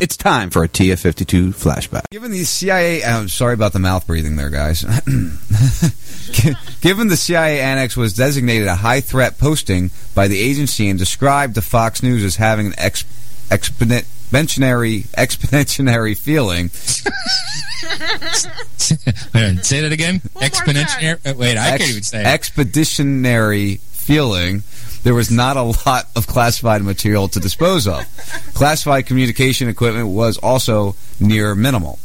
It's time for a TF52 flashback. Given the CIA, I'm uh, sorry about the mouth breathing there, guys. Given the CIA annex was designated a high threat posting by the agency and described to Fox News as having an ex- exponentiary exponentiary feeling. say that again. Exponentiary. Wait, I Ex- can't even say it. Expeditionary feeling there was not a lot of classified material to dispose of. classified communication equipment was also near minimal.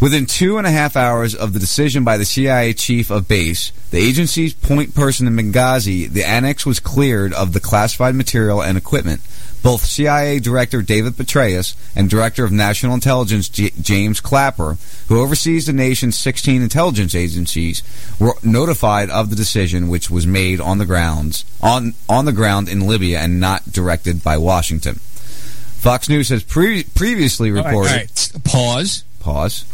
Within two and a half hours of the decision by the CIA chief of base, the agency's point person in Benghazi, the annex was cleared of the classified material and equipment. Both CIA Director David Petraeus and Director of National Intelligence J- James Clapper, who oversees the nation's 16 intelligence agencies, were notified of the decision, which was made on the grounds on on the ground in Libya and not directed by Washington. Fox News has pre- previously reported. All right, all right. Pause. Pause.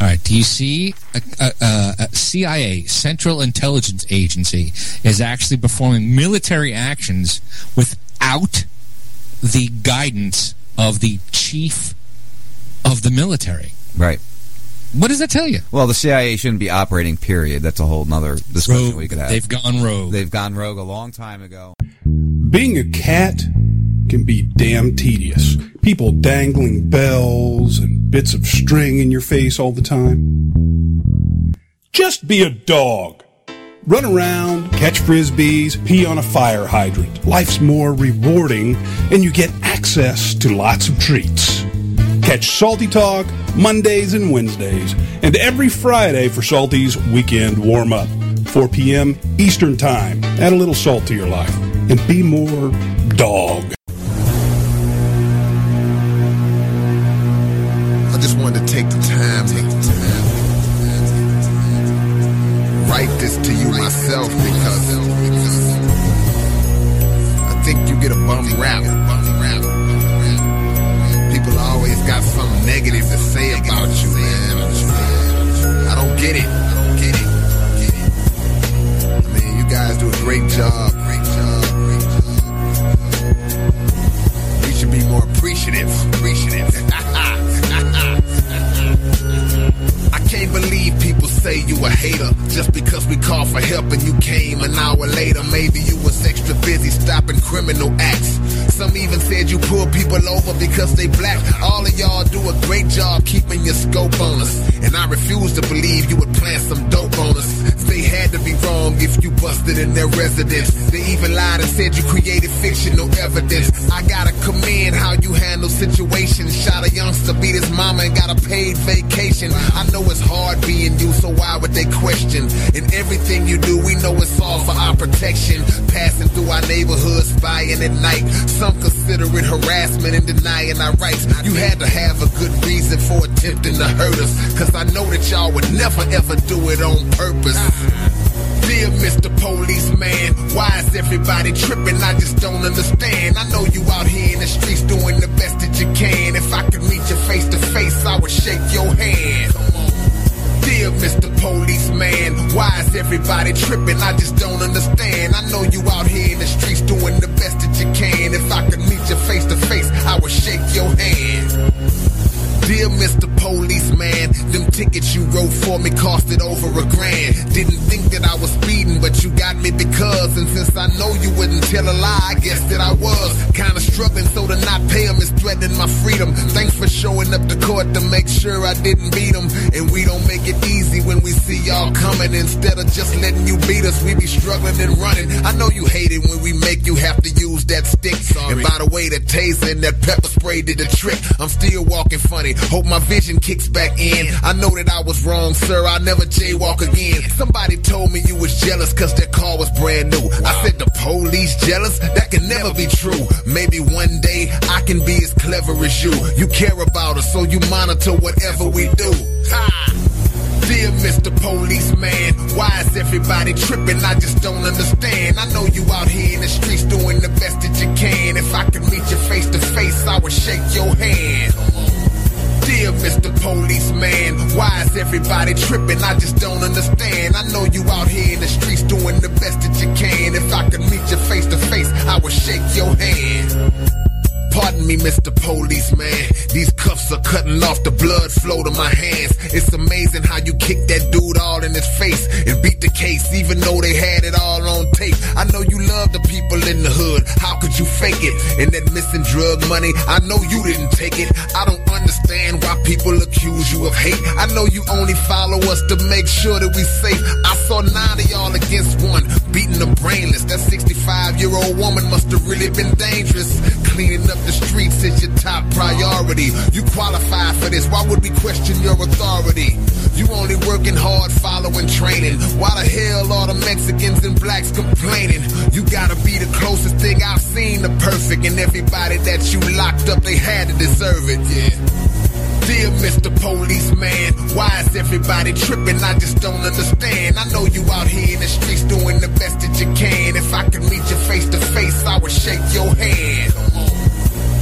All right. Do you see uh, uh, uh, a, a, a, CIA, Central Intelligence Agency, is actually performing military actions without the guidance of the chief of the military. Right. What does that tell you? Well, the CIA shouldn't be operating, period. That's a whole other discussion rogue. we could have. They've gone rogue. They've gone rogue a long time ago. Being a cat can be damn tedious. People dangling bells and bits of string in your face all the time. Just be a dog. Run around, catch frisbees, pee on a fire hydrant. Life's more rewarding, and you get access to lots of treats. Catch Salty Talk Mondays and Wednesdays, and every Friday for Salty's Weekend Warm Up, 4 p.m. Eastern Time. Add a little salt to your life, and be more dog. Spying at night. Some consider it harassment and denying our rights. You had to have a good reason for attempting to hurt us. Cause I know that y'all would never ever do it on purpose. Dear Mr. Policeman, why is everybody tripping? I just don't understand. I know you out here in the streets doing the best that you can. If I could meet you face to face, I would shake your hand. Dear Mr. Policeman, why is everybody tripping? I just don't understand. I know you out here in the streets you can. If I could meet you face to face, I would shake your hand. Tickets you wrote for me costed over a grand. Didn't think that I was speeding, but you got me because. And since I know you wouldn't tell a lie, I guess that I was. Kinda struggling, so to not pay them is threatening my freedom. Thanks for showing up to court to make sure I didn't beat them. And we don't make it easy when we see y'all coming. Instead of just letting you beat us, we be struggling and running. I know you hate it when we make you have to use that stick. Sorry. And by the way, the taser and that pepper spray did the trick. I'm still walking funny. Hope my vision kicks back in. I know that I was wrong, sir. I'll never jaywalk again. Somebody told me you was jealous cause that car was brand new. I said the police jealous? That can never be true. Maybe one day I can be as clever as you. You care about us, so you monitor whatever we do. Ha! Dear Mr. Policeman, why is everybody tripping? I just don't understand. I know you out here in the streets doing the best that you can. If I could meet you face to face, I would shake your hand. Dear Mr. Policeman, why is everybody tripping? I just don't understand. I know you out here in the streets doing the best that you can. If I could meet you face to face, I would shake your hand. Pardon me, Mr. Policeman. These cuffs are cutting off the blood flow to my hands. It's amazing how you kick that dude all in his face and beat the case, even though they had it all on tape. I know you love the people in the hood. How could you fake it? And that missing drug money, I know you didn't take it. I don't understand why people accuse you of hate. I know you only follow us to make sure that we safe. I saw nine of y'all against one, beating the brainless. That 65 year old woman must have really been dangerous. Cleaning up the streets is your top priority. You qualify for this. Why would we question your authority? You only working hard, following training. Why the hell are the Mexicans and blacks complaining? You gotta be the closest thing I've seen to perfect, and everybody that you locked up, they had to deserve it, yeah. Dear Mr. Policeman, why is everybody tripping? I just don't understand. I know you out here in the streets doing the best that you can. If I could meet you face to face, I would shake your hand.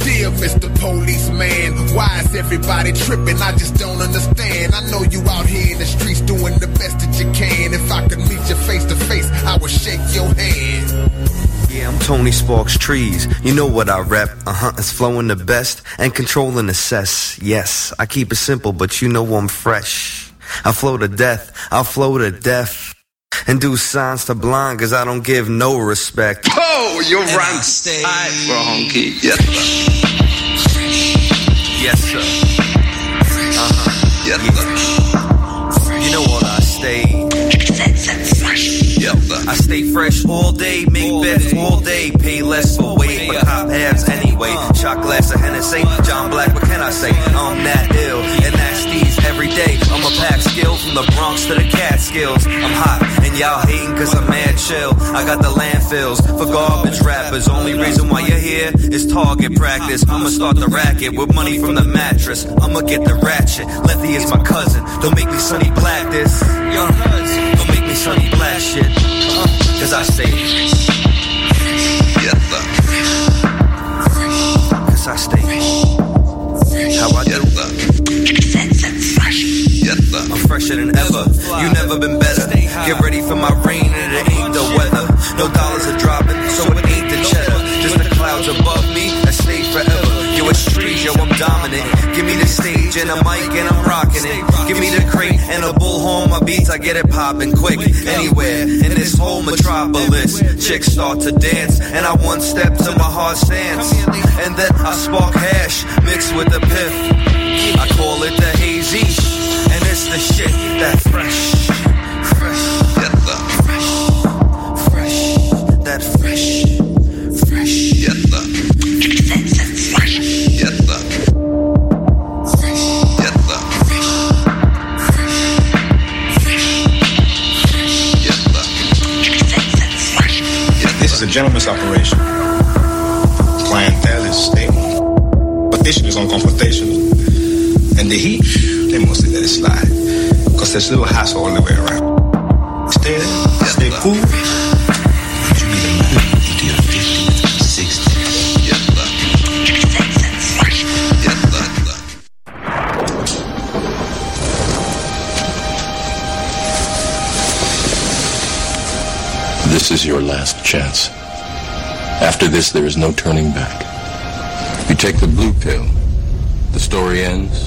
Dear Mr. Policeman, why is everybody tripping? I just don't understand. I know you out here in the streets doing the best that you can. If I could meet you face to face, I would shake your hand. Yeah, I'm Tony Sparks Trees. You know what I rep. Uh huh. It's flowing the best and controlling the cess. Yes, I keep it simple, but you know I'm fresh. I flow to death. I'll flow to death. And do signs to blind, cause I don't give no respect. Oh, you're right. Stay wrong, key. Yes, sir. Yes, sir. Uh-huh. Yes, sir. You know what I stay. I stay fresh all day, make bets all day, pay less for weight, but cop halves anyway. Shot glass of Hennessy, John Black, what can I say? I'm that ill, day. I'm a pack skill from the Bronx to the Catskills. I'm hot, and y'all hating cause I'm mad chill. I got the landfills for garbage rappers. Only reason why you're here is target practice. I'ma start the racket with money from the mattress. I'ma get the ratchet. Lefty is my cousin. Don't make me Sonny Black this. Young Don't make me Sonny Black shit. Uh, Cause I stay. Yes, sir. Cause I stay. How I do. Yes, sir. Yes, sir. I'm fresher than ever. You never been better. Get ready for my rain and it ain't the weather. No dollars are dropping, so it ain't the cheddar. Just the clouds above me that stay forever. Yo, it's trees, yo, I'm dominant. Give me the stage and a mic and I'm rocking it. Give me the crate and a bullhorn, my beats, I get it popping quick. Anywhere in this whole metropolis, chicks start to dance and I one step to my hard stance. And then I spark hash mixed with the piff. I call it the hazy, the shit that fresh, fresh, Yes, sir. fresh, that fresh, fresh. Yes, sir. Yes, sir. Yes, sir. Yes, sir. Yes, This is a gentleman's operation. Clientele is stable. Competition is on confrontation. And the heat, they mostly let it slide. Because there's little hassle all the way around. Stay there, stay cool. You be the man into your 50s, 60s. yes, sir. Yes, sir. This is your last chance. After this, there is no turning back. You take the blue pill. The story ends.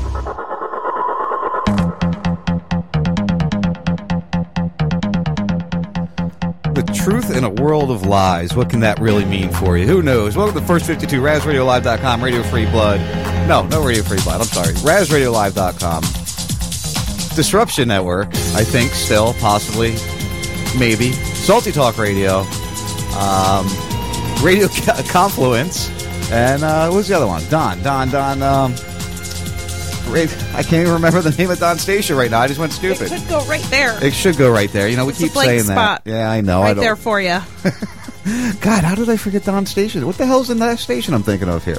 Truth in a world of lies. What can that really mean for you? Who knows? Welcome to First 52, RazRadioLive.com, Radio Free Blood. No, no Radio Free Blood. I'm sorry. RazRadioLive.com. Disruption Network, I think, still, possibly, maybe. Salty Talk Radio. Um, Radio Confluence. And uh, what's the other one? Don. Don, Don. Um, Ra- I can't even remember the name of Don Station right now. I just went stupid. It could go right there. It should go right there. You know, we It's keep saying spot. that. Yeah, I know. I right don't. there for you. God, how did I forget Don Station? What the hell's in that station I'm thinking of here?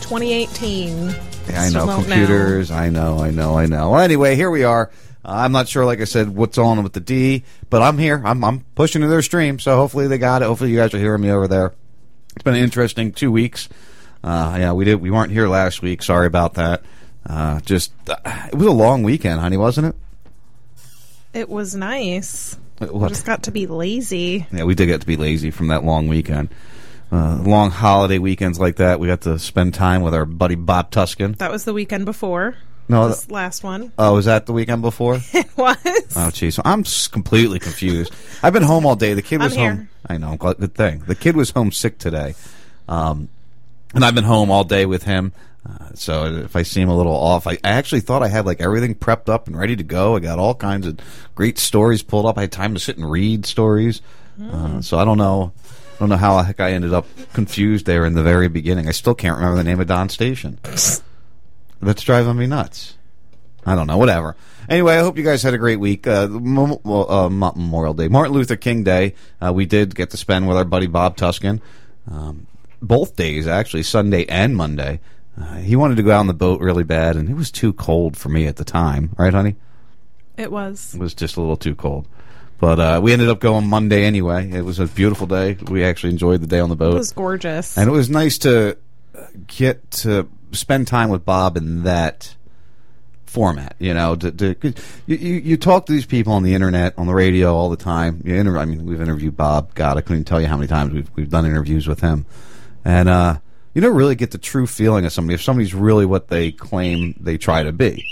2018. Yeah, I know computers. I know, I know, I know. Well, anyway, here we are. Uh, I'm not sure, like I said, what's on with the D, but I'm here. I'm, I'm pushing to their stream, so hopefully they got it. Hopefully you guys are hearing me over there. It's been an interesting two weeks. Uh, yeah, we did. We weren't here last week. Sorry about that. Uh, just uh, it was a long weekend, honey, wasn't it? It was nice. What? Just got to be lazy. Yeah, we did get to be lazy from that long weekend. Uh, long holiday weekends like that, we got to spend time with our buddy Bob Tuskin. That was the weekend before. No, this last one. Oh, was that the weekend before? It was. Oh, jeez. I'm s- completely confused. I've been home all day. The kid I'm was home. I know. Good thing. The kid was home sick today. Um, and I've been home all day with him. Uh, so if I seem a little off, I, I actually thought I had like everything prepped up and ready to go. I got all kinds of great stories pulled up. I had time to sit and read stories. Uh, so I don't know. I don't know how the heck I ended up confused there in the very beginning. I still can't remember the name of Don Station. That's driving me nuts. I don't know. Whatever. Anyway, I hope you guys had a great week. Uh, uh, Memorial Day, Martin Luther King Day. Uh, we did get to spend with our buddy Bob Tuskin. Um, both days, actually, Sunday and Monday. Uh, he wanted to go out on the boat really bad, and it was too cold for me at the time. Right, honey? It was. It was just a little too cold. But uh, we ended up going Monday anyway. It was a beautiful day. We actually enjoyed the day on the boat. It was gorgeous. And it was nice to get to spend time with Bob in that format. You know, to, to you you talk to these people on the internet, on the radio all the time. You inter- I mean, we've interviewed Bob. God, I couldn't tell you how many times we've we've done interviews with him, and uh, you don't really get the true feeling of somebody if somebody's really what they claim they try to be.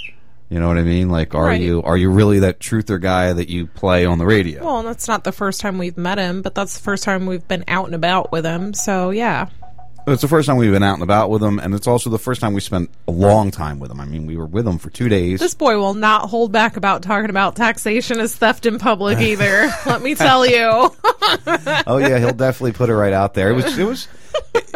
You know what I mean? Like, are Right. you are you really that truther guy that you play on the radio? Well, that's not the first time we've met him, but that's the first time we've been out and about with him. So yeah, It's the first time we've been out and about with him, and it's also the first time we spent a long time with him. I mean, we were with him for two days. this boy will not hold back about talking about taxation as theft in public either. let me tell you. oh yeah, he'll definitely put it right out there. It was it was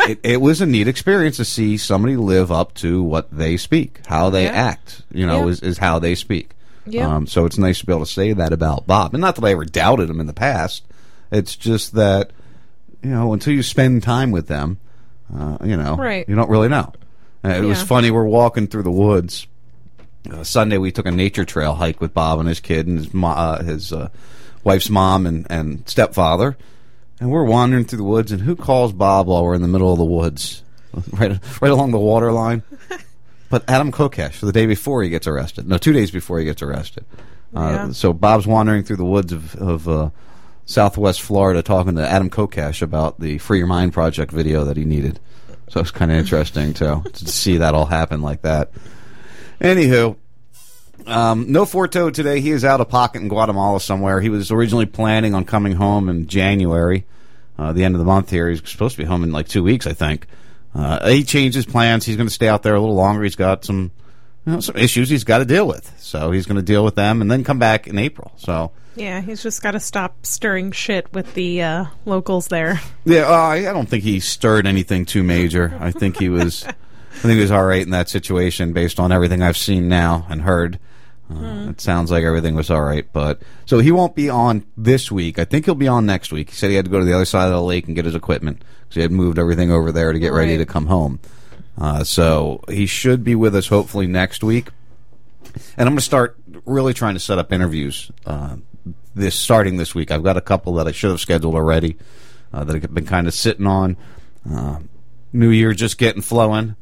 it, it was a neat experience to see somebody live up to what they speak, how they Yeah. act. You know, Yeah. is, is how they speak. Yeah. Um, so it's nice to be able to say that about Bob, and not that I ever doubted him in the past. It's just that you know until you spend time with them, uh, you know, Right. you don't really know. Uh, it was funny. We're walking through the woods. Uh, Sunday we took a nature trail hike with Bob and his kid and his mo- uh, his uh, wife's mom and, and stepfather, and we're wandering through the woods. And who calls Bob while we're in the middle of the woods, right right along the water line? But Adam Kokesh for the day before he gets arrested. No, two days before he gets arrested. Uh, Yeah. So Bob's wandering through the woods of, of uh, Southwest Florida talking to Adam Kokesh about the Free Your Mind Project video that he needed. So it's kind of interesting too to see that all happen like that. Anywho, um, no Forto today. He is out of pocket in Guatemala somewhere. He was originally planning on coming home in January, uh, the end of the month here. He's supposed to be home in like two weeks, I think. Uh, he changed his plans. He's going to stay out there a little longer. He's got some, you know, some issues he's got to deal with. So he's going to deal with them and then come back in April. So yeah, he's just got to stop stirring shit with the uh, locals there. Yeah, uh, I don't think he stirred anything too major. I think he was, I think he was all right in that situation based on everything I've seen now and heard. Uh, It sounds like everything was all right, but so he won't be on this week. I think he'll be on next week. He said he had to go to the other side of the lake and get his equipment because he had moved everything over there to get ready to come home. Uh, so he should be with us hopefully next week. And I'm going to start really trying to set up interviews uh, this starting this week. I've got a couple that I should have scheduled already uh, that I've been kind of sitting on. Uh, New Year just getting flowing,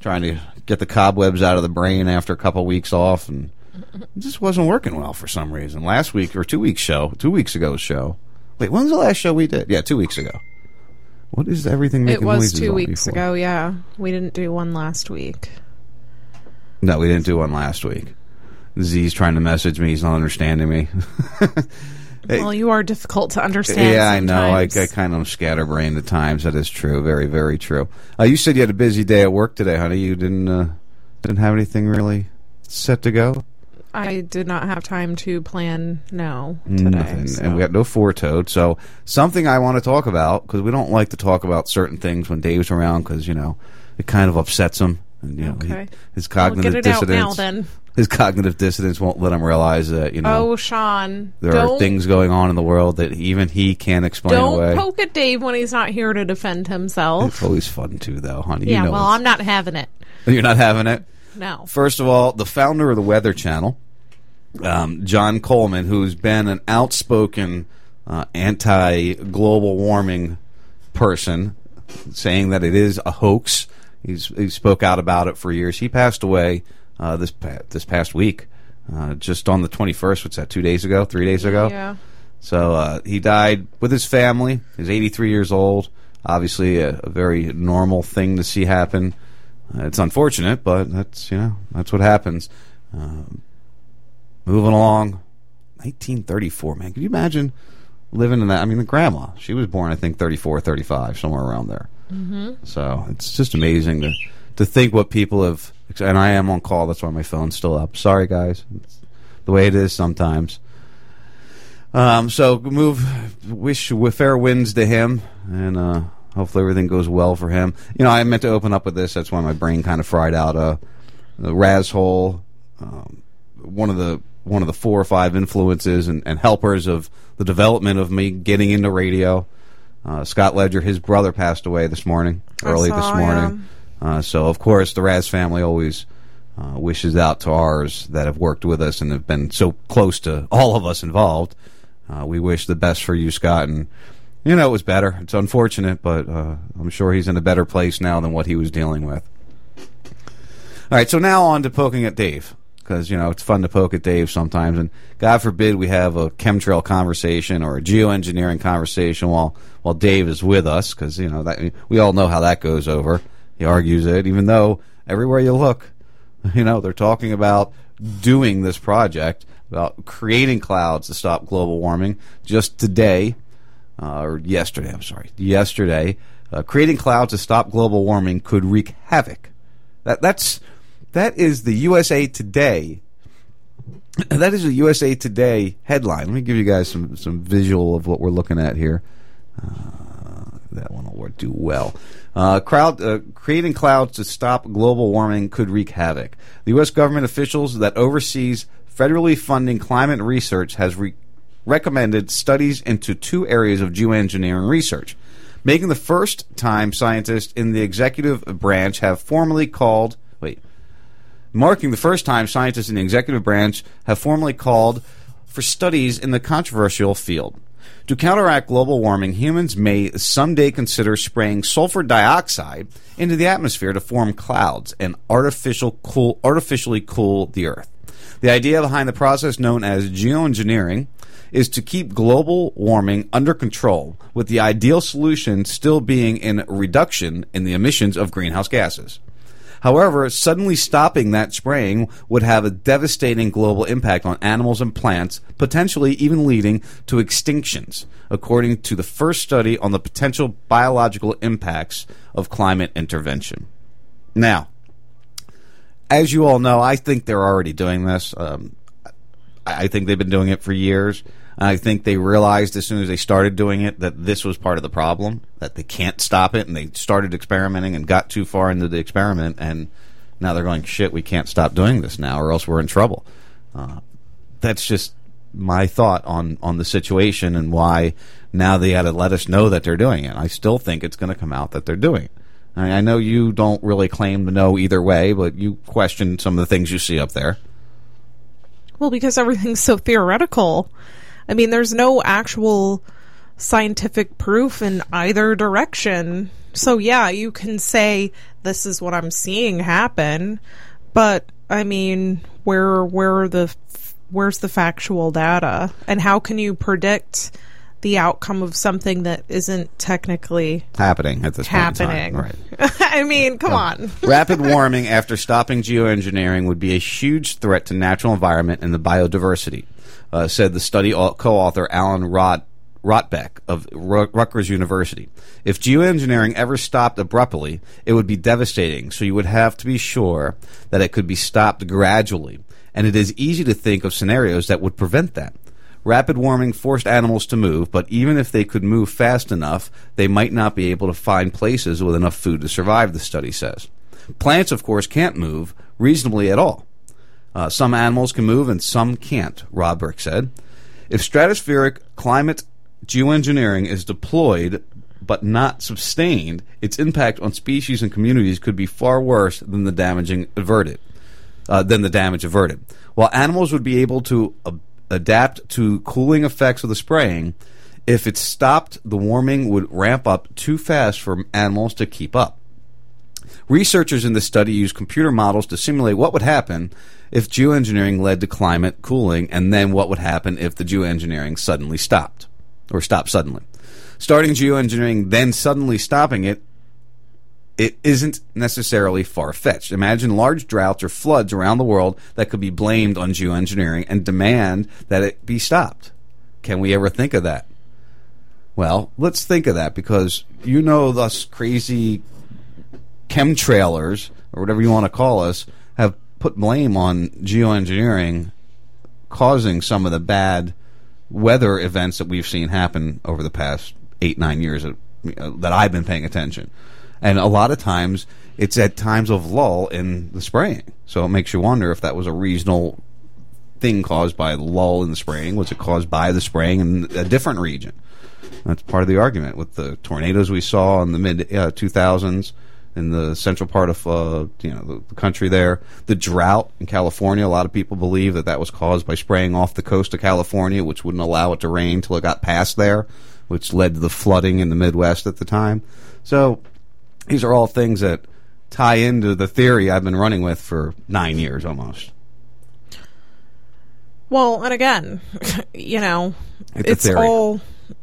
trying to get the cobwebs out of the brain after a couple weeks off, and it just wasn't working well for some reason. Last week or two weeks show, two weeks ago's show. Wait, when was the last show we did? Yeah, two weeks ago. What is everything making It was two weeks before? ago. Yeah, we didn't do one last week. No, we didn't do one last week. Z's trying to message me. He's not understanding me. Well, you are difficult to understand. yeah, I know. I, I kind of scatterbrained at times. That is true. Very, very true. Uh, you said you had a busy day at work today, honey. You didn't uh, didn't have anything really set to go. I did not have time to plan. No, today. Nothing. so- And we got no Forto. So something I want to talk about because we don't like to talk about certain things when Dave's around because you know it kind of upsets him. And, you know, he- Okay. his Well, cognitive get it out now, then. His cognitive dissonance won't let him realize that you know Oh, Sean. there are things going on in the world that even he can't explain Don't away. poke at Dave when he's not here to defend himself. It's always fun too, though, honey. yeah, you know well, it's- I'm not having it. you're not having it. No. First of all, the founder of the Weather Channel, um, John Coleman, who's been an outspoken uh, anti-global warming person, saying that it is a hoax. He's he spoke out about it for years. He passed away uh, this pa- this past week, uh, just on the 21st. What's that? Two days ago? Three days ago? Yeah. So uh, he died with his family. He's 83 years old. Obviously, a, a very normal thing to see happen. Uh, it's unfortunate, but that's you know that's what happens. Um, moving along, 1934. Man, can you imagine living in that? I mean, the grandma. She was born, I think, 34, 35, somewhere around there. Mhm. So it's just amazing to to think what people have. And I am on call. That's why my phone's still up. Sorry, guys. It's the way it is sometimes. Um, so move, wish fair winds to him, and uh, hopefully everything goes well for him. You know, I meant to open up with this. That's why my brain kind of fried out. Uh, the Raz Hole, um, one of the one of the four or five influences and, and helpers of the development of me getting into radio. Uh, Scott Ledger, his brother passed away this morning, early saw, this morning. Uh, so of course the Raz family always uh, wishes out to ours that have worked with us and have been so close to all of us involved. Uh, we wish the best for you, Scott, and you know it was better. It's unfortunate, but uh, I'm sure he's in a better place now than what he was dealing with. All right, so now on to poking at Dave because you know it's fun to poke at Dave sometimes, and God forbid we have a chemtrail conversation or a geoengineering conversation while while Dave is with us because you know that we all know how that goes over. He argues it, even though everywhere you look, you know they're talking about doing this project about creating clouds to stop global warming. Just today, uh, or yesterday, I'm sorry, yesterday, uh, creating clouds to stop global warming could wreak havoc. That that's that is the USA Today. That is a USA Today headline. Let me give you guys some some visual of what we're looking at here. Uh, that one will do well. Uh, crowd uh, creating clouds to stop global warming could wreak havoc. The U.S. government officials that oversees federally funding climate research has re- recommended studies into two areas of geoengineering research, making the first time scientists in the executive branch have formally called wait marking the first time scientists in the executive branch have formally called for studies in the controversial field. To counteract global warming, humans may someday consider spraying sulfur dioxide into the atmosphere to form clouds and artificial cool, artificially cool the earth. The idea behind the process known as geoengineering is to keep global warming under control, with the ideal solution still being in reduction in the emissions of greenhouse gases. However, suddenly stopping that spraying would have a devastating global impact on animals and plants, potentially even leading to extinctions, according to the first study on the potential biological impacts of climate intervention. Now, as you all know, I think they're already doing this. Um, I I think they've been doing it for years. I think they realized as soon as they started doing it that this was part of the problem, that they can't stop it, and they started experimenting and got too far into the experiment, and now they're going, shit, we can't stop doing this now, or else we're in trouble. Uh, that's just my thought on, on the situation and why now they had to let us know that they're doing it. I still think it's going to come out that they're doing it. I, I know you don't really claim to know either way, but you question some of the things you see up there. Well, because everything's so theoretical. I mean, there's no actual scientific proof in either direction. So, yeah, you can say this is what I'm seeing happen, but I mean, where where are the where's the factual data and how can you predict the outcome of something that isn't technically Happening at this happening? time. Right. I mean, come on. Rapid warming after stopping geoengineering would be a huge threat to natural environment and the biodiversity, uh, said the study co-author Alan Rot- Rotbeck of Ru- Rutgers University. If geoengineering ever stopped abruptly, it would be devastating, so you would have to be sure that it could be stopped gradually, and it is easy to think of scenarios that would prevent that. Rapid warming forced animals to move, but even if they could move fast enough, they might not be able to find places with enough food to survive, the study says. Plants, of course, can't move reasonably at all. Uh, some animals can move and some can't, Robock said. If stratospheric climate geoengineering is deployed but not sustained, its impact on species and communities could be far worse than the damaging averted. Uh, than the damage averted. While animals would be able to adapt to cooling effects of the spraying, if it stopped, the warming would ramp up too fast for animals to keep up. Researchers in this study used computer models to simulate what would happen if geoengineering led to climate cooling, and then what would happen if the geoengineering suddenly stopped, or stopped suddenly. Starting geoengineering, then suddenly stopping it, it isn't necessarily far fetched. Imagine large droughts or floods around the world that could be blamed on geoengineering and demand that it be stopped. Can we ever think of that? Well, let's think of that because you know, thus crazy chemtrailers or whatever you want to call us put blame on geoengineering causing some of the bad weather events that we've seen happen over the past eight nine years that, that I've been paying attention, and a lot of times it's at times of lull in the spraying. So it makes you wonder if that was a reasonable thing caused by lull in the spraying. Was it caused by the spraying in a different region? That's part of the argument with the tornadoes we saw in the mid uh, 2000s in the central part of uh, you know the, the, country there. The drought in California, a lot of people believe that that was caused by spraying off the coast of California, which wouldn't allow it to rain until it got past there, which led to the flooding in the Midwest at the time. So these are all things that tie into the theory I've been running with for nine years almost. Well, and again, you know, It's it's, all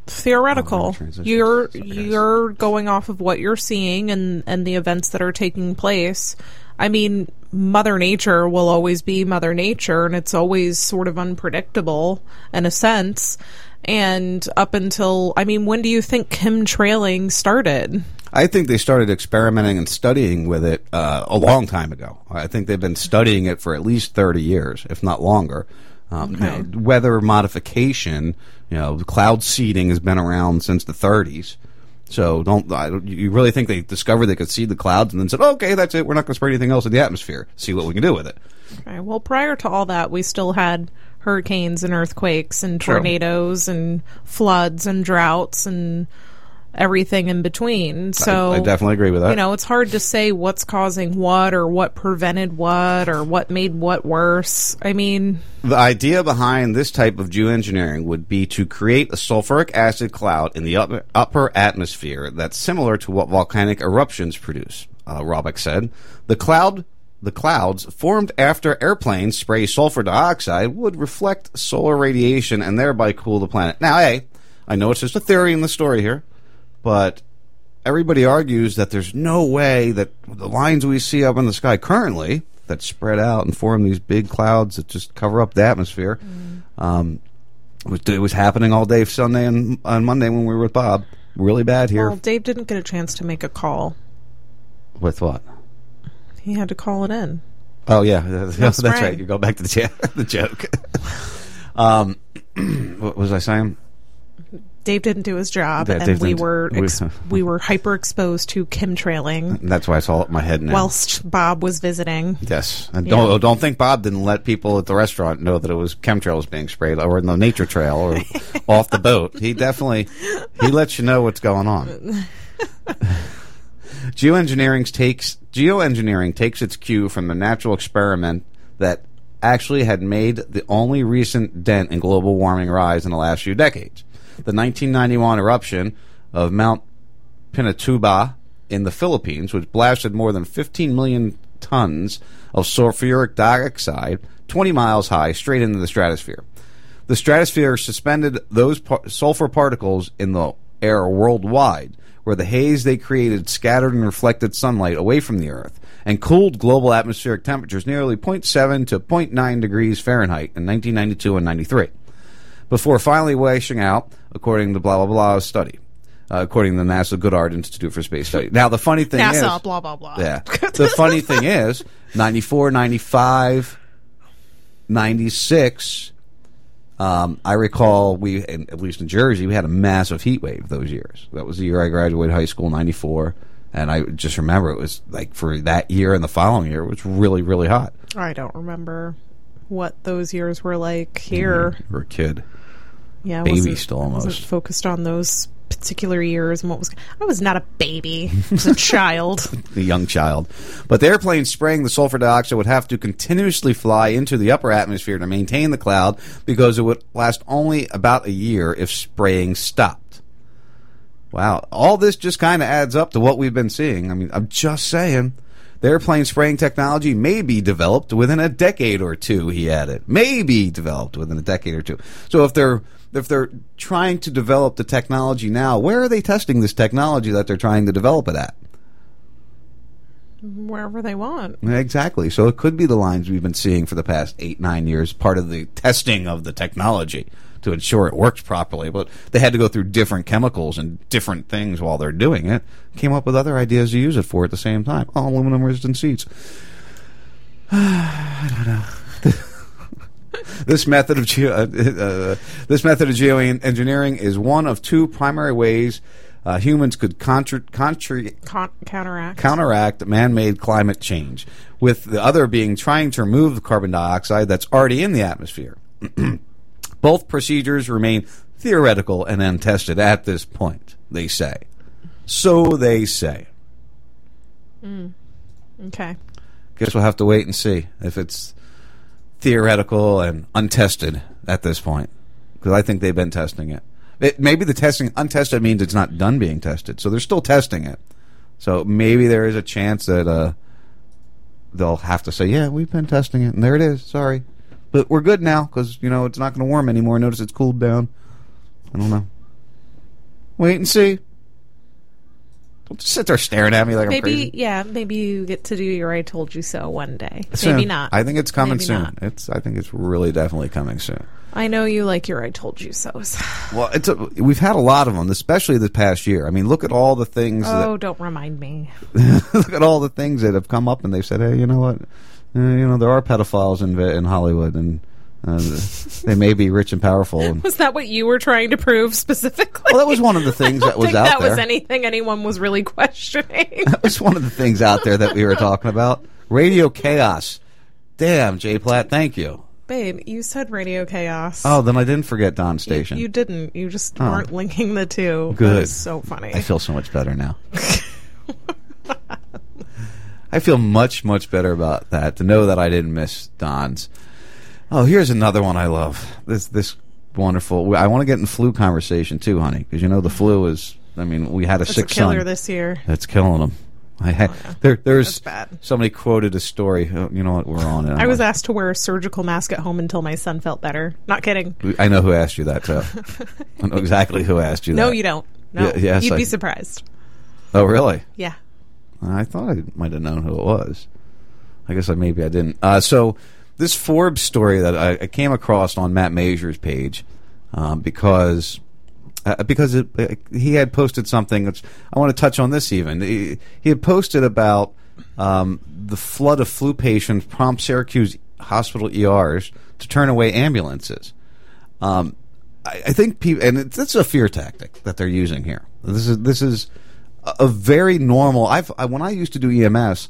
theoretical. You're you're going off of what you're seeing and and the events that are taking place. I mean, Mother Nature will always be Mother Nature, and it's always sort of unpredictable in a sense. And up until, I mean, when do you think chemtrailing started? I think they started experimenting and studying with it uh, a long time ago. I think they've been studying it for at least 30 years, if not longer. Um, you know, weather modification, you know, cloud seeding has been around since the 30s. So don't, I you really think they discovered they could seed the clouds and then said, okay, that's it. We're not going to spray anything else in the atmosphere. See what we can do with it. Okay, well, prior to all that, we still had hurricanes and earthquakes and True. tornadoes and floods and droughts and everything in between. So I definitely agree with that. You know, it's hard to say what's causing what or what prevented what or what made what worse. I mean, The idea behind this type of geoengineering would be to create a sulfuric acid cloud in the upper, upper atmosphere that's similar to what volcanic eruptions produce, uh, Robock said. The cloud the clouds formed after airplanes spray sulfur dioxide would reflect solar radiation and thereby cool the planet. Now, hey, I know it's just a theory in the story here, but everybody argues that there's no way that the lines we see up in the sky currently that spread out and form these big clouds that just cover up the atmosphere. Um, it was, it was happening all day Sunday and on Monday when we were with Bob. Really bad here. well, Dave didn't get a chance to make a call. with what? He had to call it in. Oh yeah, that's spraying. right. You go back to the, the joke. um, what was I saying? Dave didn't do his job, Yeah, and we were we- ex- we were hyper exposed to chemtrailing That's why it's all up my head now. whilst Bob was visiting. Yes, and don't don't think Bob didn't let people at the restaurant know that it was chemtrails being sprayed or in the nature trail or off the boat. He definitely he lets you know what's going on. Geoengineering takes geoengineering takes its cue from the natural experiment that actually had made the only recent dent in global warming rise in the last few decades. The 1991 eruption of Mount Pinatubo in the Philippines, which blasted more than 15 million tons of sulfuric dioxide 20 miles high straight into the stratosphere. The stratosphere suspended those par- sulfur particles in the air worldwide, where the haze they created scattered and reflected sunlight away from the Earth and cooled global atmospheric temperatures nearly 0.7 to 0.9 degrees Fahrenheit in 1992 and 93 before finally washing out, according to blah blah blah study. Uh, according to the NASA Goddard Institute for Space Study. Now, the funny thing NASA, is, blah blah blah. yeah. the funny thing is, 94, 95, 96, um, I recall we, in, at least in Jersey, we had a massive heat wave those years. That was the year I graduated high school, 94. And I just remember it was like for that year and the following year, it was really, really hot. I don't remember. what those years were like here. You were a kid. Yeah, Baby still almost. focused on those particular years and what was. I was not a baby. I was a child. a young child. But the airplane spraying the sulfur dioxide would have to continuously fly into the upper atmosphere to maintain the cloud because it would last only about a year if spraying stopped. Wow. All this just kind of adds up to what we've been seeing. I mean, I'm just saying. The airplane spraying technology may be developed within a decade or two, he added. May be developed within a decade or two. So if they're if they're trying to develop the technology now, where are they testing this technology that they're trying to develop it at? Wherever they want. Exactly. So it could be the lines we've been seeing for the past eight, nine years, part of the testing of the technology to ensure it works properly. But they had to go through different chemicals and different things while they're doing it. Came up with other ideas to use it for at the same time. Oh, aluminum resistant seats. I don't know. this method of geo, uh, uh, this method of geoengineering is one of two primary ways uh, humans could contra- contra- Con- counteract. counteract man-made climate change, with the other being trying to remove the carbon dioxide that's already in the atmosphere. Both procedures remain theoretical and untested at this point, they say. So they say. Mm. Okay. Guess we'll have to wait and see if it's theoretical and untested at this point, because I think they've been testing it. it. Maybe the testing untested means it's not done being tested, so they're still testing it. So maybe there is a chance that uh, they'll have to say, "Yeah, we've been testing it, and there it is." Sorry, but we're good now because you know it's not going to warm anymore. Notice it's cooled down. I don't know. Wait and see. Don't just sit there staring at me like I'm maybe, crazy. yeah, maybe you get to do your "I told you so" one day. Soon. Maybe not. I think it's coming Maybe soon. not. It's. I think it's really definitely coming soon. I know you like your "I told you so"s. Well, it's a, we've had a lot of them, especially this past year. I mean, look at all the things. Oh, don't remind me. Look at all the things that have come up, and they've said, "Hey, you know what? Uh, you know, there are pedophiles in in Hollywood, and uh, they may be rich and powerful." And, Was that what you were trying to prove specifically? well, that was one of the things that was think out that there. was anything anyone was really questioning. that was one of the things out there that we were talking about. Radio chaos. Damn, Jay Platt, thank you. Babe, you said Radio Chaos. Oh, then I didn't forget Don Station. You didn't. You just Oh. weren't linking the two. That Good. so funny. I feel so much better now. I feel much, much better about that to know that I didn't miss Don's. Oh, here's another one I love. This this wonderful. I want to get in flu conversation too, honey, because you know the flu is. I mean, we had a sick killer son. this year. That's killing them. I had, there, there's bad. somebody quoted a story. uh, You know what? We're on it. I was asked to wear a surgical mask at home until my son felt better. Not kidding. I know who asked you that too. I know exactly who asked you No, that. you don't. No, Yeah, yes, you'd I- be surprised. Oh, really? Yeah. I thought I might have known who it was. I guess I maybe I didn't. Uh, so this Forbes story that I, I came across on Matt Mazur's page um, because uh, because it, uh, he had posted something. I want to touch on this even. He, he had posted about um, the flood of flu patients prompt Syracuse hospital ERs to turn away ambulances. Um, I, think people, and it's, a fear tactic that they're using here. This is this is a, a very normal. I've I, when I used to do EMS,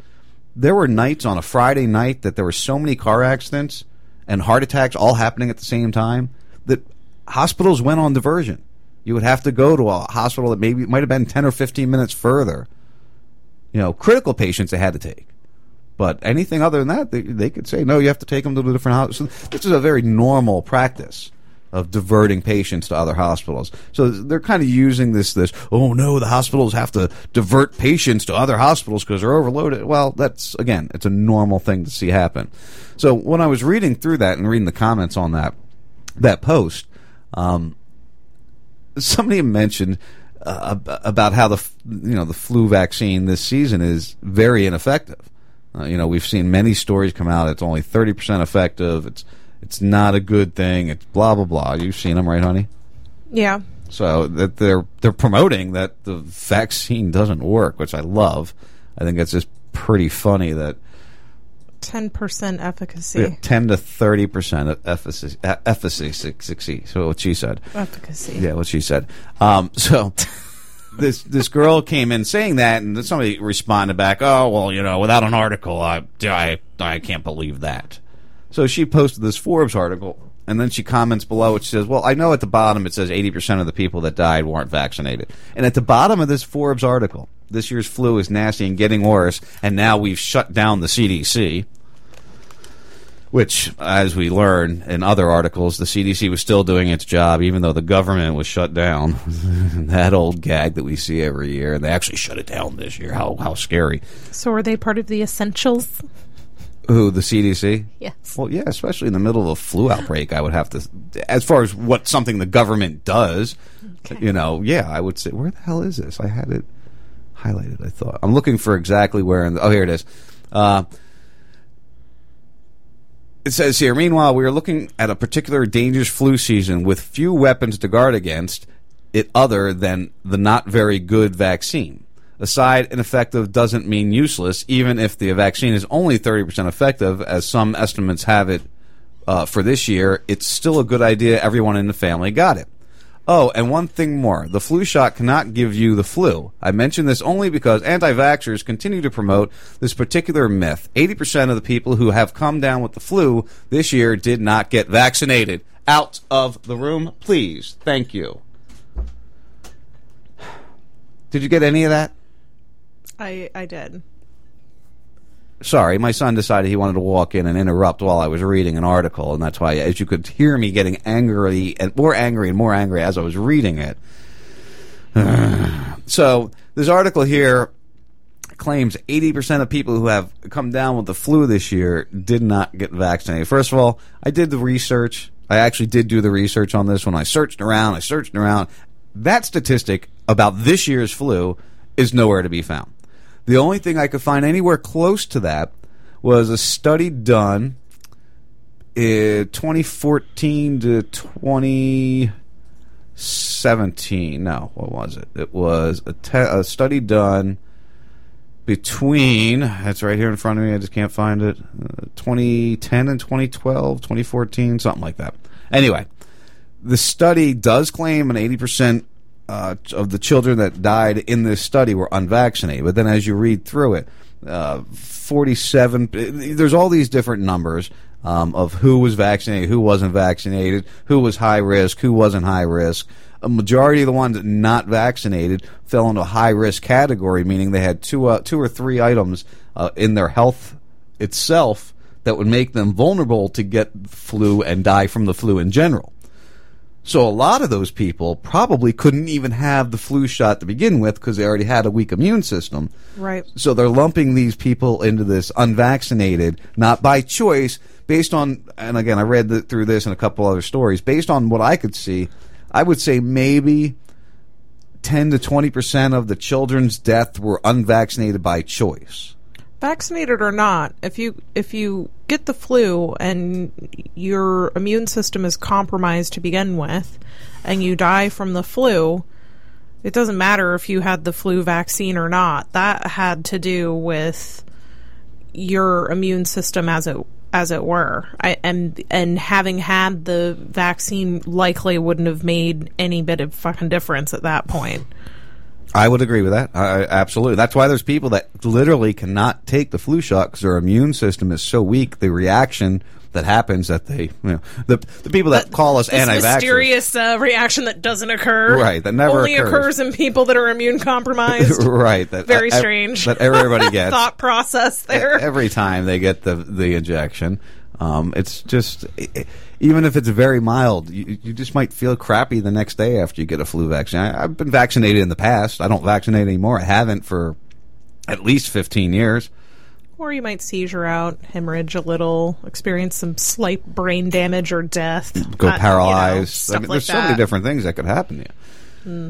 there were nights on a Friday night that there were so many car accidents and heart attacks all happening at the same time that hospitals went on diversion. You would have to go to a hospital that maybe might have been ten or fifteen minutes further. You know, critical patients they had to take. But anything other than that, they, they could say, no, you have to take them to a different hospital. So this is a very normal practice of diverting patients to other hospitals. So they're kind of using this, this, oh no, the hospitals have to divert patients to other hospitals because they're overloaded. Well, that's, again, it's a normal thing to see happen. So when I was reading through that and reading the comments on that, that post, um, somebody mentioned uh, about how the you know the flu vaccine this season is very ineffective. Uh, you know, we've seen many stories come out. It's only thirty percent effective. It's it's not a good thing. It's blah blah blah. You've seen them, right, honey? Yeah. So that they're they're promoting that the vaccine doesn't work, which I love. I think it's just pretty funny that 10% efficacy. ten to thirty percent efficacy, uh, efficacy. So what she said. Efficacy. Yeah, what she said. Um, so this this girl came in saying that, and somebody responded back, "Oh, well, you know, without an article, I I I can't believe that." So she posted this Forbes article, and then she comments below, which says, "Well, I know at the bottom it says 80% of the people that died weren't vaccinated, and at the bottom of this Forbes article, this year's flu is nasty and getting worse, and now we've shut down the CDC." Which, as we learn in other articles, the CDC was still doing its job, even though the government was shut down. that old gag that we see every year, and they actually shut it down this year. How how scary! So are they part of the essentials? Who the CDC? Yes. Well, yeah, especially in the middle of a flu outbreak, I would have to. As far as what something the government does, you know, yeah, I would say, where the hell is this? I had it highlighted. I thought I'm looking for exactly where. In the, oh, here it is. Uh, it says here, meanwhile, we are looking at a particular dangerous flu season with few weapons to guard against it other than the not very good vaccine. Aside ineffective doesn't mean useless, even if the vaccine is only 30% effective, as some estimates have it uh, for this year, it's still a good idea everyone in the family got it. Oh, and one thing more. The flu shot cannot give you the flu. I mention this only because anti vaxxers continue to promote this particular myth. 80% of the people who have come down with the flu this year did not get vaccinated. Out of the room, please. Thank you. Did you get any of that? I I did. Sorry, my son decided he wanted to walk in and interrupt while I was reading an article, and that's why, as you could hear me getting angry and more angry and more angry as I was reading it. so this article here claims 80% of people who have come down with the flu this year did not get vaccinated. First of all, I did the research. I actually did do the research on this when I searched around. I searched around. That statistic about this year's flu is nowhere to be found. The only thing I could find anywhere close to that was a study done in 2014 to 2017. No, what was it? It was a, te- a study done between, that's right here in front of me, I just can't find it, uh, 2010 and 2012, 2014, something like that. Anyway, the study does claim an 80% uh, of the children that died in this study were unvaccinated. But then as you read through it, uh, 47, there's all these different numbers um, of who was vaccinated, who wasn't vaccinated, who was high risk, who wasn't high risk. A majority of the ones not vaccinated fell into a high risk category, meaning they had two, uh, two or three items uh, in their health itself that would make them vulnerable to get flu and die from the flu in general. So a lot of those people probably couldn't even have the flu shot to begin with because they already had a weak immune system. Right. So they're lumping these people into this unvaccinated, not by choice, based on, and again, I read the, through this and a couple other stories. Based on what I could see, I would say maybe 10 to 20% of the children's death were unvaccinated by choice. Vaccinated or not, if you if you get the flu and your immune system is compromised to begin with and you die from the flu, it doesn't matter if you had the flu vaccine or not. That had to do with your immune system as it as it were. I, and and having had the vaccine likely wouldn't have made any bit of fucking difference at that point. I would agree with that. I, absolutely. That's why there's people that literally cannot take the flu shot because their immune system is so weak. The reaction that happens that they, you know, the the people that call us anti-vaxxers, mysterious uh, reaction that doesn't occur. Right, that never only occurs. occurs in people that are immune compromised. right? That Very ev- strange. that everybody gets thought process there. every time they get the the injection. Um, it's just i- i- even if it's very mild, you, you just might feel crappy the next day after you get a flu vaccine. I, I've been vaccinated in the past. I don't vaccinate anymore. I haven't for at least fifteen years. Or you might seizure out, hemorrhage a little, experience some slight brain damage or death. Go Uh, you know, paralyzed. I mean, like there's so that. many different things that could happen to you. Hmm.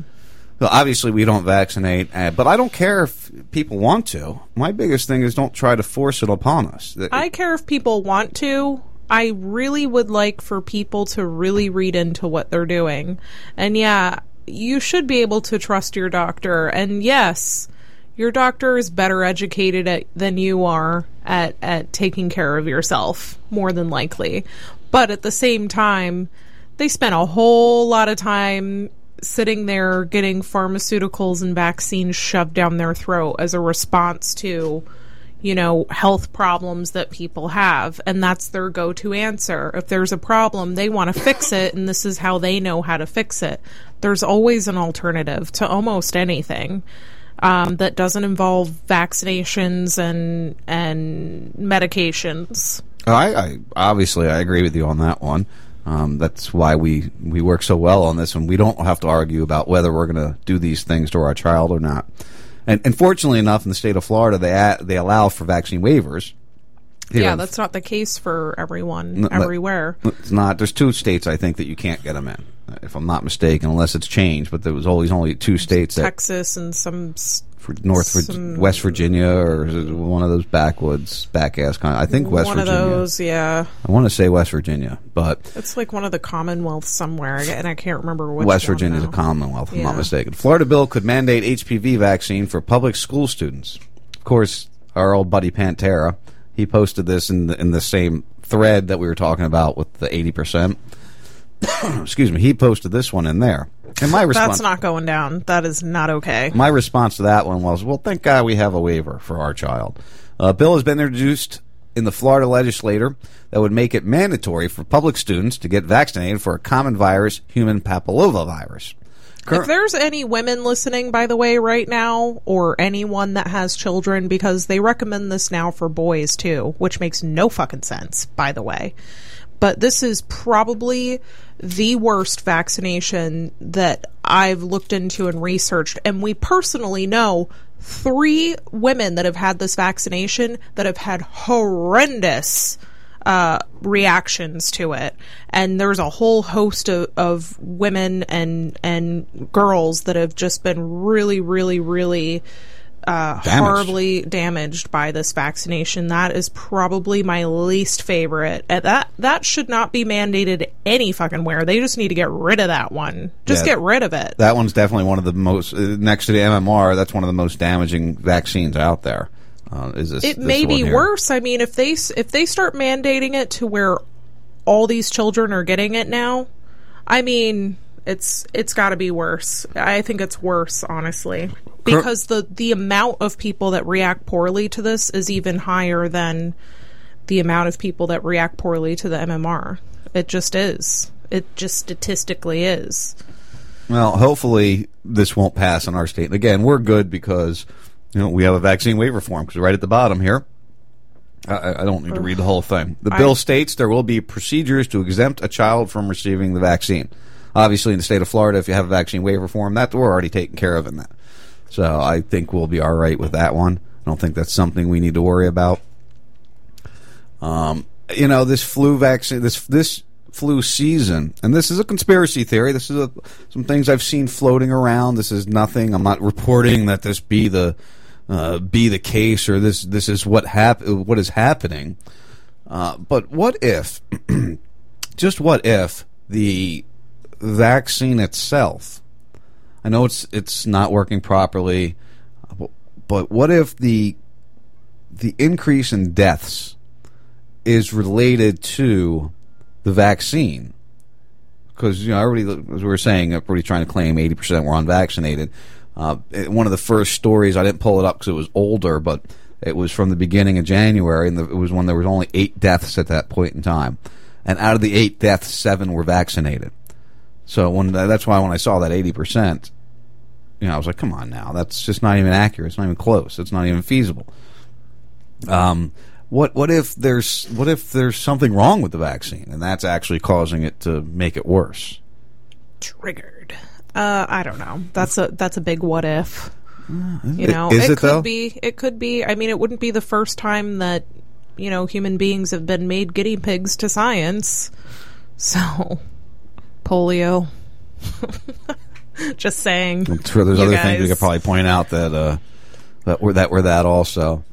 Well, obviously, we don't vaccinate, uh, but I don't care if people want to. My biggest thing is don't try to force it upon us. I care if people want to. I really would like for people to really read into what they're doing. And yeah, you should be able to trust your doctor. And yes, your doctor is better educated at, than you are at, at taking care of yourself, more than likely. But at the same time, they spent a whole lot of time sitting there getting pharmaceuticals and vaccines shoved down their throat as a response to you know, health problems that people have. And that's their go to answer. If there's a problem, they want to fix it, and this is how they know how to fix it. There's always an alternative to almost anything. Um, that doesn't involve vaccinations and and medications. I, I obviously I agree with you on that one. Um, that's why we we work so well on this, and we don't have to argue about whether we're going to do these things to our child or not. And, and fortunately enough, in the state of Florida, they they allow for vaccine waivers. Here yeah, that's not the case for everyone No, everywhere. It's not. There's two states I think that you can't get them in, if I'm not mistaken, unless it's changed. But there was always only two states that Texas and some for North some- West Virginia or one of those backwoods back ass kind. I think West one Virginia. One of those, yeah. I want to say West Virginia, but It's like one of the Commonwealths somewhere, and I can't remember which. West Virginia is a commonwealth, if I'm not mistaken. Florida bill could mandate HPV vaccine for public school students. Of course, our old buddy Pantera, he posted this in the, in the same thread that we were talking about with the 80%. Excuse me, he posted this one in there. And my response That's not going down. That is not okay. my response to that one was, well, thank God we have a waiver for our child. A bill has been introduced in the Florida legislature that would make it mandatory for public students to get vaccinated for a common virus, human papillomavirus. If there's any women listening, by the way, right now, or anyone that has children, because they recommend this now for boys too, which makes no fucking sense, by the way. But this is probably the worst vaccination that I've looked into and researched. And we personally know three women that have had this vaccination that have had horrendous uh, reactions to it, and there's a whole host of, of women and and girls that have just been really, really, really uh, Damaged. horribly damaged by this vaccination. That is probably my least favorite. And that that should not be mandated any fucking where. They just need to get rid of that one. Just Yeah. get rid of it. That one's definitely one of the most, uh, next to the MMR, that's one of the most damaging vaccines out there. Uh, is this, it this may be here. worse. I mean, if they if they start mandating it to where all these children are getting it now, I mean, it's it's got to be worse. I think it's worse, honestly, because the the amount of people that react poorly to this is even higher than the amount of people that react poorly to the MMR. It just is. It just statistically is. Well, hopefully this won't pass in our state. And again, we're good because you know we have a vaccine waiver form because right at the bottom here. I- I, don't need to read the whole thing. The bill I- states there will be procedures to exempt a child from receiving the vaccine. Obviously, in the state of Florida, if you have a vaccine waiver form, that we're already taken care of in that. So I think we'll be all right with that one. I don't think that's something we need to worry about. Um, you know, this flu vaccine, this this flu season, and this is a conspiracy theory. This is a, some things I've seen floating around. This is nothing. I'm not reporting that this be the uh, be the case or this this is what hap- what is happening. Uh, but what if, just what if the vaccine itself? I know it's it's not working properly, but what if the the increase in deaths is related to the vaccine? Because you know, everybody, as we were saying, everybody's trying to claim eighty percent were unvaccinated. Uh, one of the first stories, I didn't pull it up because it was older, but it was from the beginning of January, and the, it was when there was only eight deaths at that point in time. And out of the eight deaths, seven were vaccinated. So when that's why when I saw that eighty percent, you know, I was like, come on now, that's just not even accurate. It's not even close. It's not even feasible. Um, what what if there's what if there's something wrong with the vaccine and that's actually causing it to make it worse? Triggered. Uh, I don't know. That's a that's a big what if. You know, is it, it, could though? be. It could be. I mean, it wouldn't be the first time that you know human beings have been made guinea pigs to science. So, polio. Just saying. I'm sure there's other things we could probably point out that uh, that were that were that also.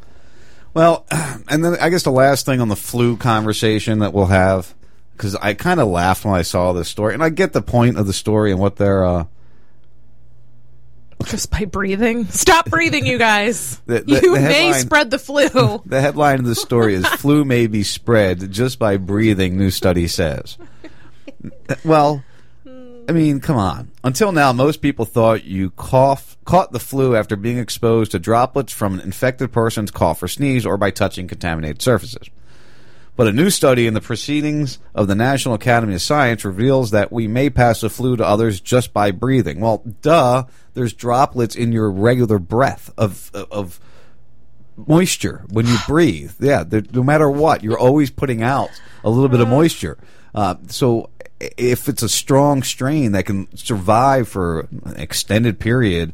Well, and then I guess the last thing on the flu conversation that we'll have because I kind of laughed when I saw this story, and I get the point of the story and what they're. Uh, Just by breathing. Stop breathing, you guys. The- the- you the may spread the flu. The headline of the story is "Flu may be spread just by breathing." New study says. Well, I mean, come on. Until now, most people thought you cough, caught the flu after being exposed to droplets from an infected person's cough or sneeze or by touching contaminated surfaces. But a new study in the Proceedings of the National Academy of Science reveals that we may pass the flu to others just by breathing. Well, duh, there's droplets in your regular breath of of moisture when you breathe. Yeah, no matter what, you're always putting out a little bit of uh-huh. moisture. Uh, so if it's a strong strain that can survive for an extended period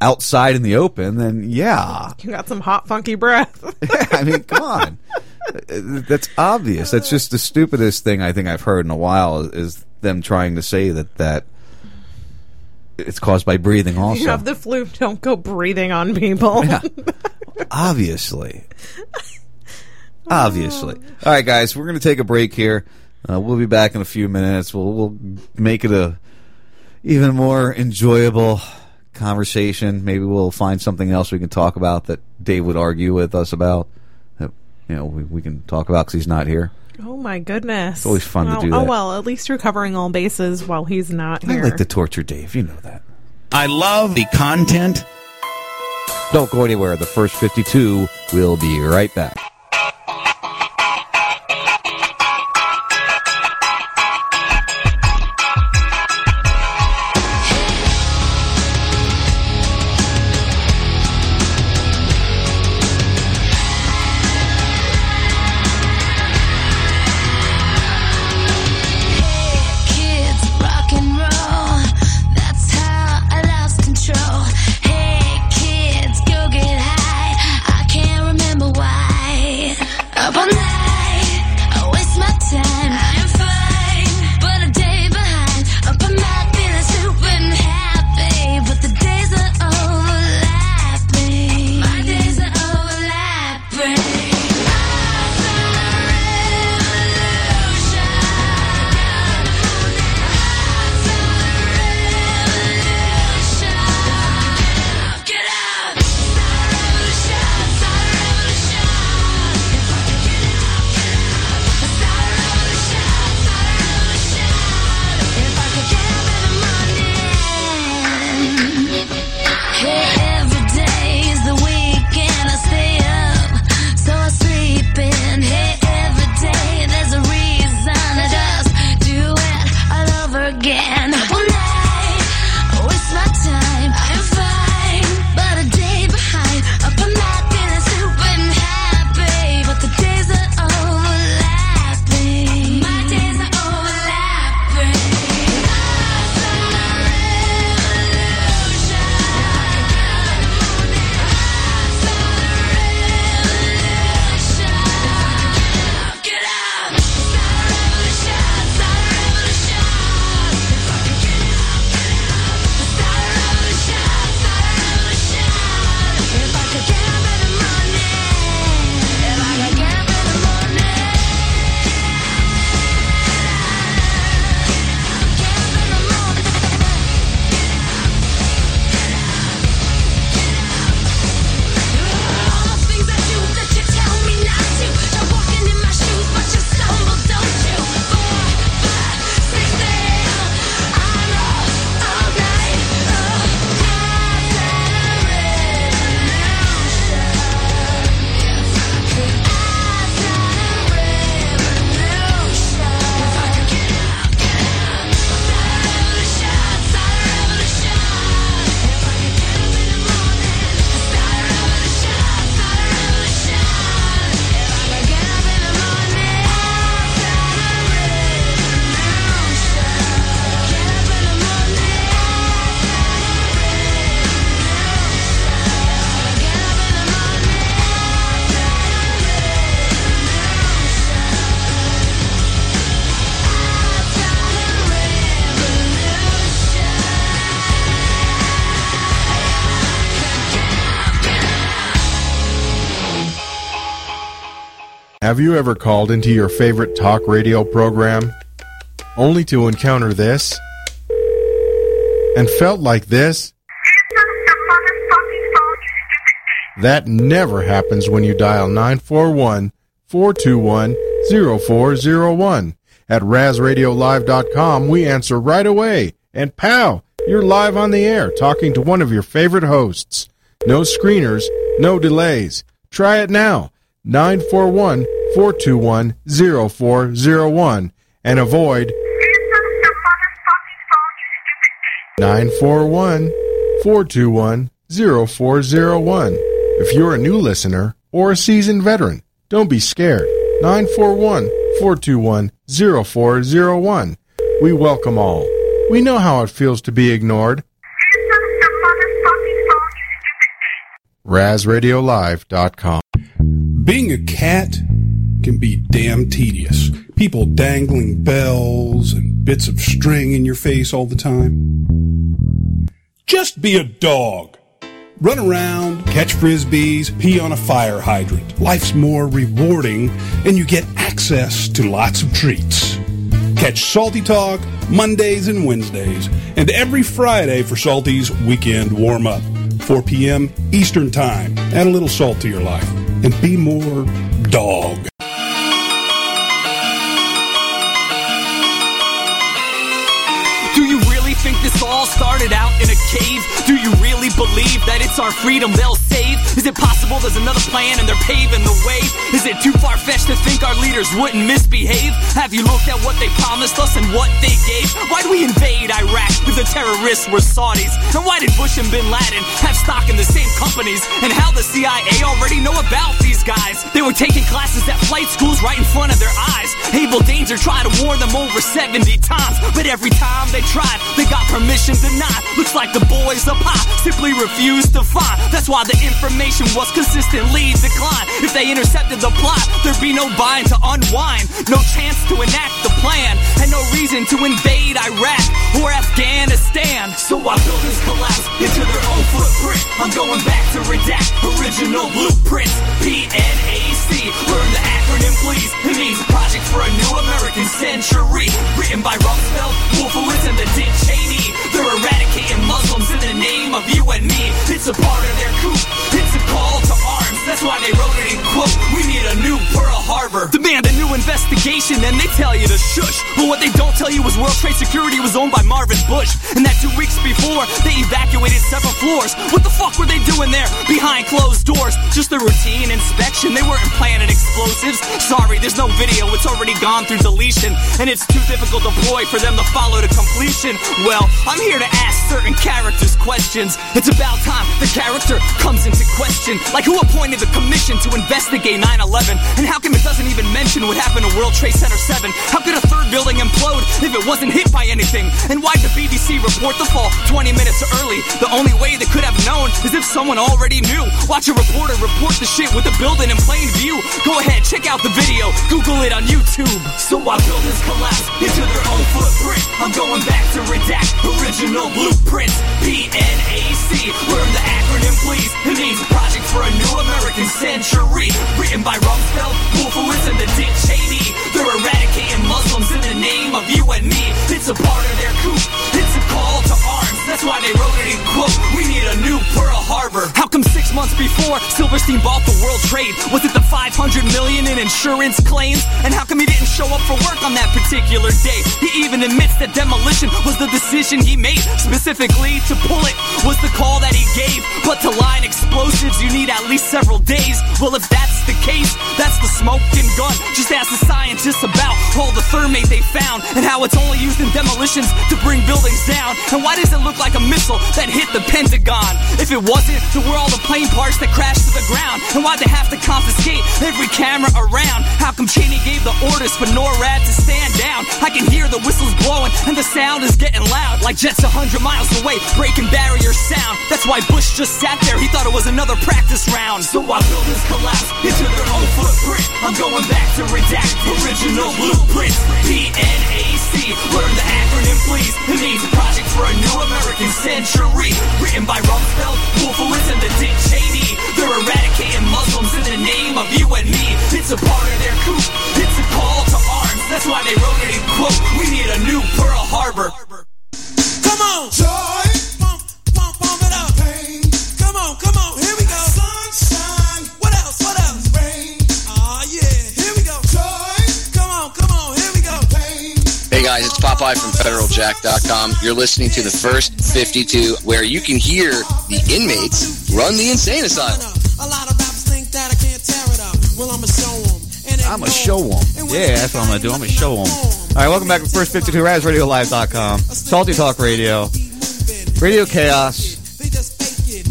outside in the open, then yeah, You got some hot, funky breath. I mean, come on. That's obvious. That's just the stupidest thing I think I've heard in a while is them trying to say that that it's caused by breathing you also. have the flu. Don't go breathing on people. Obviously. Obviously. All right, guys, we're going to take a break here. Uh, we'll be back in a few minutes. We'll we'll make it a even more enjoyable conversation. Maybe we'll find something else we can talk about that Dave would argue with us about. That you know we, we can talk about because he's not here. Oh my goodness! It's always fun to oh, do Oh well, at least you're covering all bases while he's not here. I like to torture Dave. You know that. I love the content. Don't go anywhere. The first 52 will be right back. My time. Have you ever called into your favorite talk radio program only to encounter this and felt like this? That never happens when you dial 941 421 0401 At RazRadioLive.com, we answer right away. And pow, you're live on the air talking to one of your favorite hosts. No screeners, no delays. Try it now. 941 421 0401 and avoid 941 421 0401. If you're a new listener or a seasoned veteran, don't be scared. 941 421 0401. We welcome all. We know how it feels to be ignored. RazRadioLive.com. Being a cat can be damn tedious. People dangling bells and bits of string in your face all the time. Just be a dog. Run around, catch frisbees, pee on a fire hydrant. Life's more rewarding, and you get access to lots of treats. Catch Salty Talk Mondays and Wednesdays, and every Friday for Salty's Weekend Warm Up, 4 p.m. Eastern Time. Add a little salt to your life, and be more dog. Cave? Do you really believe that it's our freedom they'll save? Is it possible there's another plan and they're paving the way? Is it too far fetched to think our leaders wouldn't misbehave? Have you looked at what they promised us and what they gave? Why do we invade Iraq if the terrorists were Saudis? And why did Bush and Bin Laden have stock in the same companies? And how the CIA already know about these guys? They were taking classes at flight schools right in front of their eyes. Able Danger tried to warn them over 70 times, but every time they tried, they got permission denied. Looks like the boys up high simply refused to find. That's why the information was consistently declined. If they intercepted the plot, there'd be no bind to unwind, no chance to enact the plan, and no reason to invade Iraq or Afghanistan. So why buildings collapse into their own footprint? I'm going back to redact original blueprints. PNAC, learn the acronym, please. It means Project for a New American Century. Written by Rumsfeld, Wolfowitz, and the Dick Cheney. They're eradicating Muslims in the name of you and me. It's a part of their coup. It's That's why they wrote it in quote. We need a new Pearl Harbor. Demand a new investigation, and they tell you to shush. But what they don't tell you is World Trade Security was owned by Marvin Bush. And that two weeks before, they evacuated several floors. What the fuck were they doing there behind closed doors? Just a routine inspection. They weren't planting explosives. Sorry, there's no video. It's already gone through deletion. And it's too difficult to deploy for them to follow to completion. Well, I'm here to ask certain characters questions. It's about time the character comes into question. Like who appointed the commission to investigate 9-11? And how come it doesn't even mention what happened to World Trade Center 7? How could a third building implode if it wasn't hit by anything? And why'd the BBC report the fall 20 minutes early? The only way they could have known is if someone already knew. Watch a reporter report the shit with the building in plain view. Go ahead, check out the video. Google it on YouTube. So why buildings collapse into their own footprint? I'm going back to redact original blueprints. PNAC, learn the acronym, please. It means Project for a New American Century. Written by Rumsfeld, Wolfowitz, and the Dick Cheney. They're eradicating Muslims in the name of you and me. It's a part of their coup. It's That's why they wrote it in quote. We need a new Pearl Harbor. How come six months before Silverstein bought the World Trade? Was it the 500 million in insurance claims? And how come he didn't show up for work on that particular day? He even admits that demolition was the decision he made. Specifically, to pull it was the call that he gave. But to line explosives, you need at least several days. Well, if that's the case, that's the smoking gun. Just ask the scientists about all the thermate they found and how it's only used in demolitions to bring buildings down. And why does it look like a missile that hit the Pentagon? If it wasn't, then where all the plane parts that crashed to the ground? And why'd they have to confiscate every camera around? How come Cheney gave the orders for NORAD to stand down? I can hear the whistles blowing and the sound is getting loud like jets a hundred miles away, breaking barrier sound. That's why Bush just sat there. He thought it was another practice round. So why buildings collapse into their own footprint? I'm going back to redact original blueprints. American live from federaljack.com. You're listening to the first 52, where you can hear the inmates run the insane asylum. I'm a show them. Yeah, that's what I'm gonna do. I'm gonna show them. All right, welcome back to First 52 RazRadioLive.com, Salty Talk Radio, Radio Chaos,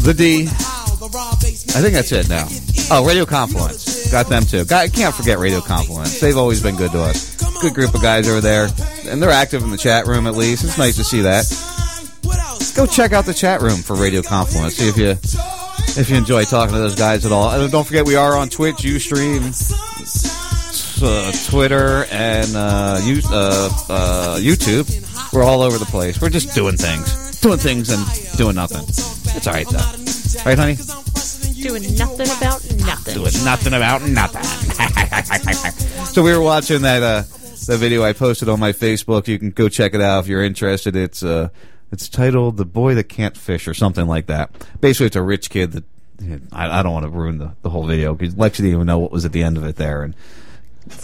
The D. I think that's it now. Oh, Radio Confluence. Got them too. Got, can't forget Radio Confluence. They've always been good to us. Good group of guys over there, and they're active in the chat room at least. It's nice to see that. Go check out the chat room for Radio Confluence. See if you if you enjoy talking to those guys at all. And don't forget, we are on Twitch, UStream, uh, Twitter, and uh, you, uh, uh, YouTube. We're all over the place. We're just doing things, doing things, and doing nothing. It's all right though, right, honey? Doing nothing about nothing. Doing nothing about nothing. so we were watching that uh, the video I posted on my Facebook. You can go check it out if you're interested. It's uh, it's titled "The Boy That Can't Fish" or something like that. Basically, it's a rich kid that I, I don't want to ruin the, the whole video because Lexi didn't even know what was at the end of it there, and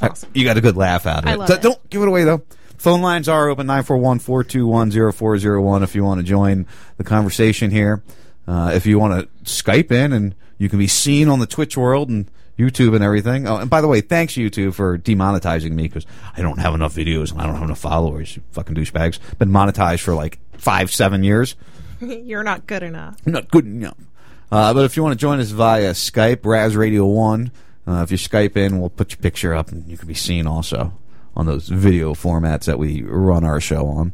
I- you got a good laugh out of it. So it. Don't give it away though. Phone lines are open 941-421-0401 if you want to join the conversation here. Uh, if you want to Skype in and you can be seen on the Twitch world and YouTube and everything. Oh, and by the way, thanks YouTube for demonetizing me because I don't have enough videos and I don't have enough followers. You fucking douchebags. Been monetized for like five, seven years. You're not good enough. I'm not good enough. Uh, but if you want to join us via Skype, Raz Radio One, uh, if you Skype in, we'll put your picture up and you can be seen also on those video formats that we run our show on.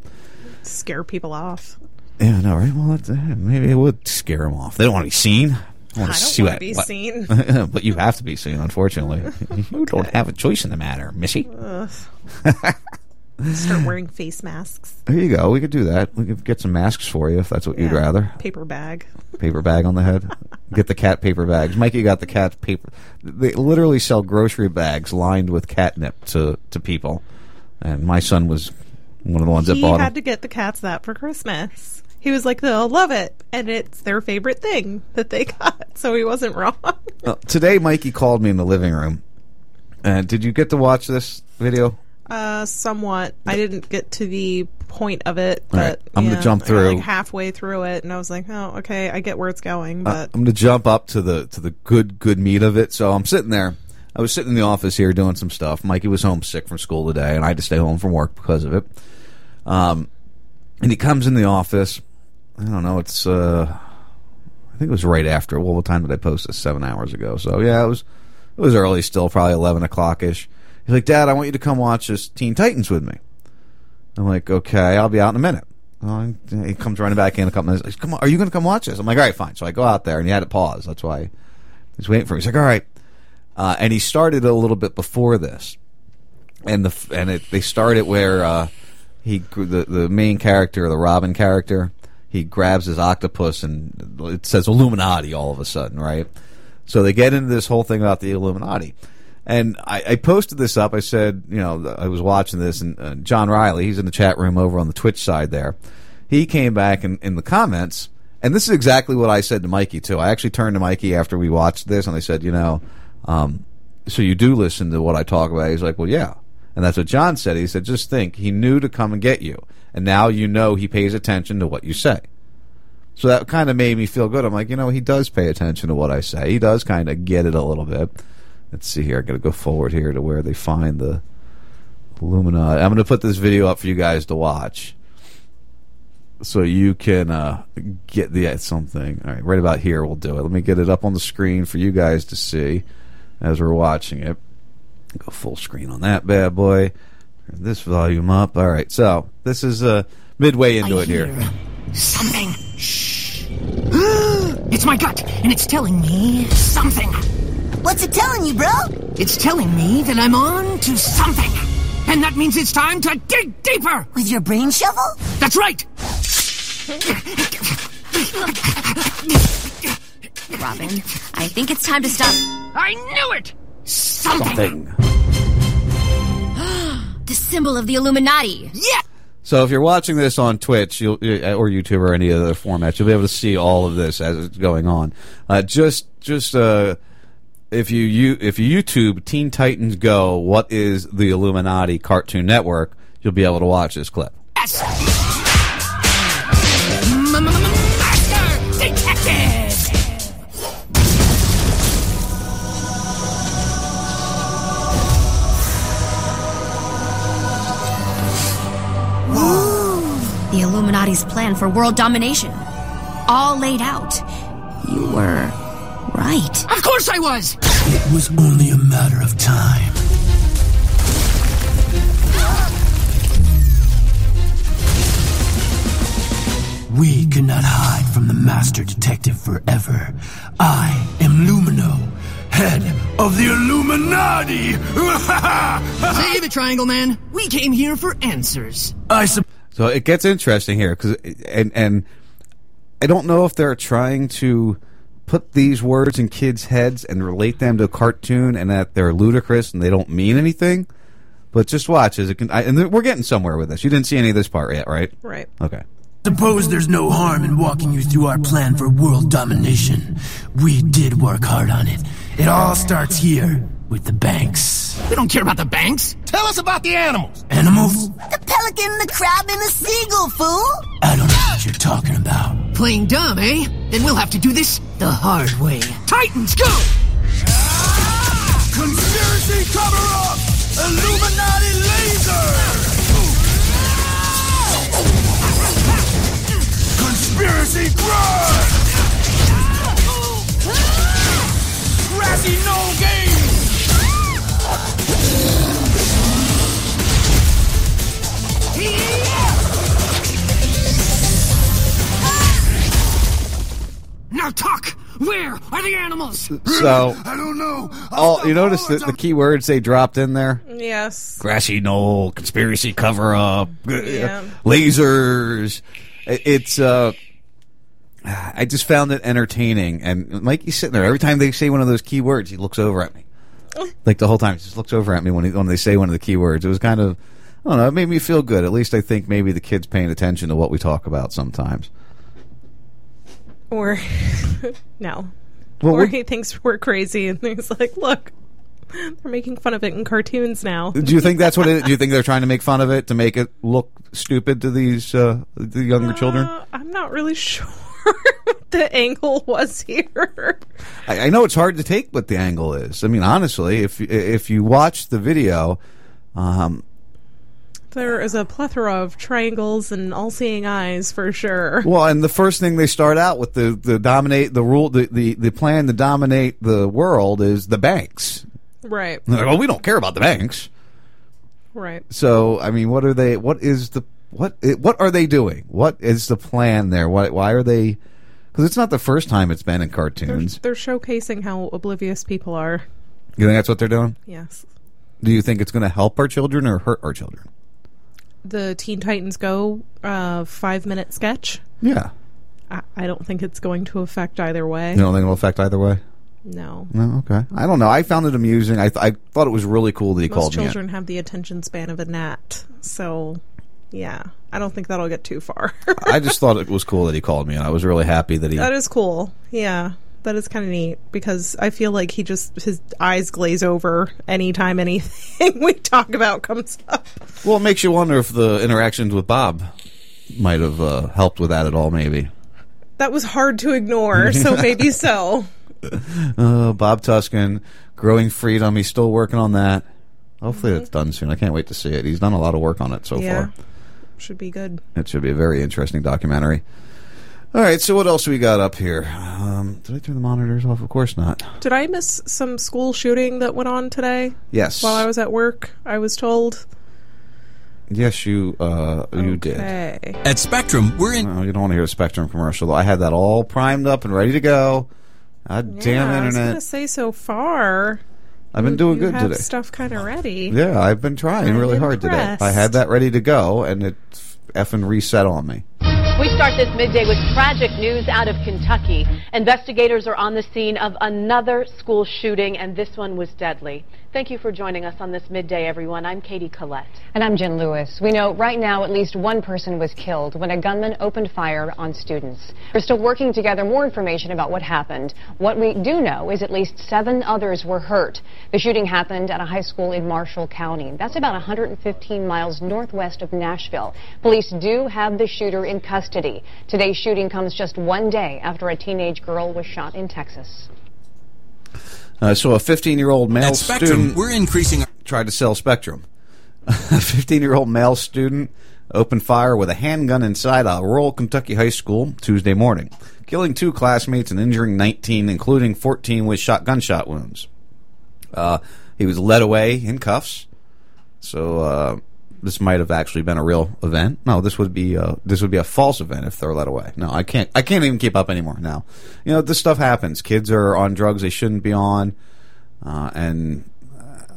Scare people off. Yeah, no, right? Well, that's, maybe it would scare them off. They don't want to be seen. I, I don't see wanna what- be what- seen. but you have to be seen, unfortunately. you don't have a choice in the matter, Missy. Start wearing face masks. There you go. We could do that. We could get some masks for you if that's what you'd rather. Paper bag. paper bag on the head. Get the cat paper bags. Mikey got the cat paper. They literally sell grocery bags lined with catnip to to people, and my son was one of the ones that he had them. to get the cats that for Christmas. He was like, they'll love it. And it's their favorite thing that they got. So he wasn't wrong. Uh, today, Mikey called me in the living room. And did you get to watch this video? Uh, somewhat. I didn't get to the point of it, All right. but I'm gonna jump through. like halfway through it, and I was like, "Oh, okay, I get where it's going." Uh, But I'm going to jump up to the to the good good meat of it. So I'm sitting there. I was sitting in the office here doing some stuff. Mikey was homesick from school today, and I had to stay home from work because of it. Um, and he comes in the office. I don't know. It's uh, I think it was right after. Well, what time did I post this? Seven hours ago. So yeah, it was it was early still, probably eleven o'clock ish. He's like, Dad, I want you to come watch this Teen Titans with me. I'm like, okay, I'll be out in a minute. He comes running back in a couple minutes. He's, Come on, are you going to come watch this? I'm like, all right, fine. So I go out there, and he had to pause. That's why he's waiting for me. He's like, all right. Uh, and he started a little bit before this, and the and it, they started where uh, he the the main character, the Robin character, he grabs his octopus, and it says Illuminati all of a sudden, right? So they get into this whole thing about the Illuminati. And I, I posted this up. I said, you know, I was watching this, and uh, John Riley, he's in the chat room over on the Twitch side there. He came back in, in the comments, and this is exactly what I said to Mikey, too. I actually turned to Mikey after we watched this, and I said, you know, um, so you do listen to what I talk about? He's like, well, yeah. And that's what John said. He said, just think, he knew to come and get you. And now you know he pays attention to what you say. So that kind of made me feel good. I'm like, you know, he does pay attention to what I say. He does kind of get it a little bit. Let's see here. I got to go forward here to where they find the Illuminati. I'm going to put this video up for you guys to watch, so you can uh, get the something. All right, right about here, we'll do it. Let me get it up on the screen for you guys to see as we're watching it. Go full screen on that bad boy. Turn this volume up. All right, so this is uh, midway into I it here. Something. Shh. it's my gut, and it's telling me something. What's it telling you, bro? It's telling me that I'm on to something. And that means it's time to dig deeper. With your brain shovel? That's right. Robin, I think it's time to stop. I knew it. Something. The symbol of the Illuminati. Yeah. So if you're watching this on Twitch you'll, uh, or YouTube or any other formats, you'll be able to see all of this as it's going on. Uh, just just uh, if you, you if you YouTube Teen Titans Go, what is the Illuminati Cartoon Network? You'll be able to watch this clip. Yes! Illuminati's plan for world domination. All laid out. You were right. Of course I was! It was only a matter of time. We cannot hide from the Master Detective forever. I am Lumino, head of the Illuminati! Save it, Triangle Man. We came here for answers. I sup- So it gets interesting here because and and I don't know if they're trying to put these words in kids' heads and relate them to a cartoon and that they're ludicrous and they don't mean anything. But just watch as it can. I, and we're getting somewhere with this. You didn't see any of this part yet, right? Right. Okay. Suppose there's no harm in walking you through our plan for world domination. We did work hard on it. It all starts here with the banks. We don't care about the banks. Tell us about the animals. Animals? The pelican, the crab, and the seagull, fool! I don't know what you're talking about. Playing dumb, eh? Then we'll have to do this the hard way. Titans, go! Conspiracy cover up! Illuminati laser! Conspiracy grind! Grassy no game! Now talk! Where are the animals? So I don't know. all you notice the, the key words they dropped in there: Yes. grassy knoll, conspiracy cover up, Yeah. lasers. It's uh, I just found it entertaining, and Mikey's sitting there every time they say one of those key words, he looks over at me, like the whole time. He just looks over at me when he, when they say one of the key words. It was kind of, I don't know, it made me feel good. At least I think maybe the kids paying attention to what we talk about sometimes. Or no. Well, or he thinks we're crazy and he's like, look, they're making fun of it in cartoons now. Do you think that's what it? Do you think they're trying to make fun of it to make it look stupid to these uh, the younger children? I'm not really sure what the angle was here. I, I know it's hard to take what the angle is. I mean, honestly, if if you watch the video, um, There is a plethora of triangles and all-seeing eyes for sure. well, and the first thing they start out with the the dominate the rule the, the the plan to dominate the world is the banks. Right. They're like, well, we don't care about the banks. Right. So, I mean, what are they? What is the what? What are they doing? What is the plan there? Why? Why are they? Because it's not the first time it's been in They're, cartoons. they're showcasing how oblivious people are. You think that's what they're doing? Yes. Do you think it's going to help our children or hurt our children? The Teen Titans Go uh, five-minute sketch. Yeah. I, I don't think it's going to affect either way. You don't think it'll affect either way? No. No. Okay. I don't know. I found it amusing. I th- I thought it was really cool that he Most called me. children have the attention span of a gnat, so yeah, I don't think that'll get too far. I just thought it was cool that he called me, and I was really happy that he. that is cool. Yeah, that is kind of neat because I feel like he just his eyes glaze over anytime anything we talk about comes up. Well, it makes you wonder if the interactions with Bob might have uh, helped with that at all. Maybe. That was hard to ignore, so maybe so. Uh, Bob Tuscan, Growing Freedom. He's still working on that. Hopefully, it's done soon. I can't wait to see it. He's done a lot of work on it so yeah, far. should be good. It should be a very interesting documentary. All right, so what else we got up here? Um, did I turn the monitors off? Of course not. Did I miss some school shooting that went on today? Yes. While I was at work, I was told. Yes, you uh, you did. Okay. At Spectrum, we're in. No, you don't want to hear a Spectrum commercial. though. I had that all primed up and ready to go. God damn yeah, I was internet! gonna say so far. I've been you- doing you good have today. Stuff kind of ready. Yeah, I've been trying I'm really hard today. I had that ready to go, and it effing reset on me. We start this midday with tragic news out of Kentucky. Investigators are on the scene of another school shooting, and this one was deadly. Thank you for joining us on this midday, everyone. I'm Katie Collette. And I'm Jen Lewis. We know right now at least one person was killed when a gunman opened fire on students. We're still working to gather more information about what happened. What we do know is at least seven others were hurt. The shooting happened at a high school in Marshall County. That's about 115 miles northwest of Nashville. Police do have the shooter in custody. Today's shooting comes just one day after a teenage girl was shot in Texas. Uh, so a 15 year old male At Spectrum, student we're increasing. our- tried to sell Spectrum. a 15 year old male student opened fire with a handgun inside a rural Kentucky high school Tuesday morning, killing two classmates and injuring 19, including 14 with shotgun shot wounds. Uh, he was led away in cuffs. So uh, this might have actually been a real event. No, this would be uh, this would be a false event if they're led away. No, I can't. I can't even keep up anymore now. You know, this stuff happens. Kids are on drugs they shouldn't be on, uh, and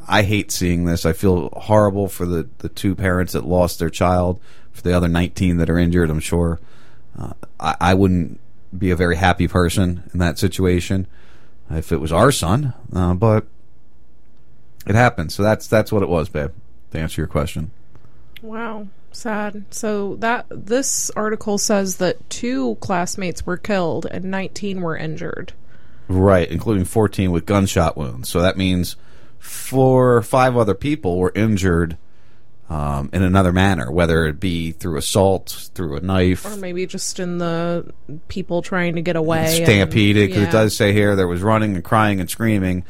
I hate seeing this. I feel horrible for the the two parents that lost their child, for the other 19 that are injured. I'm sure. Uh, I, I wouldn't be a very happy person in that situation if it was our son, uh, but it happened. So that's that's what it was, babe. To answer your question. Wow, sad. So that this article says that two classmates were killed and 19 were injured. Right, including 14 with gunshot wounds. So that means four or five other people were injured um, in another manner, whether it be through assault, through a knife, Or maybe just in the people trying to get away. stampeded. Because yeah. it does say here there was running and crying and screaming.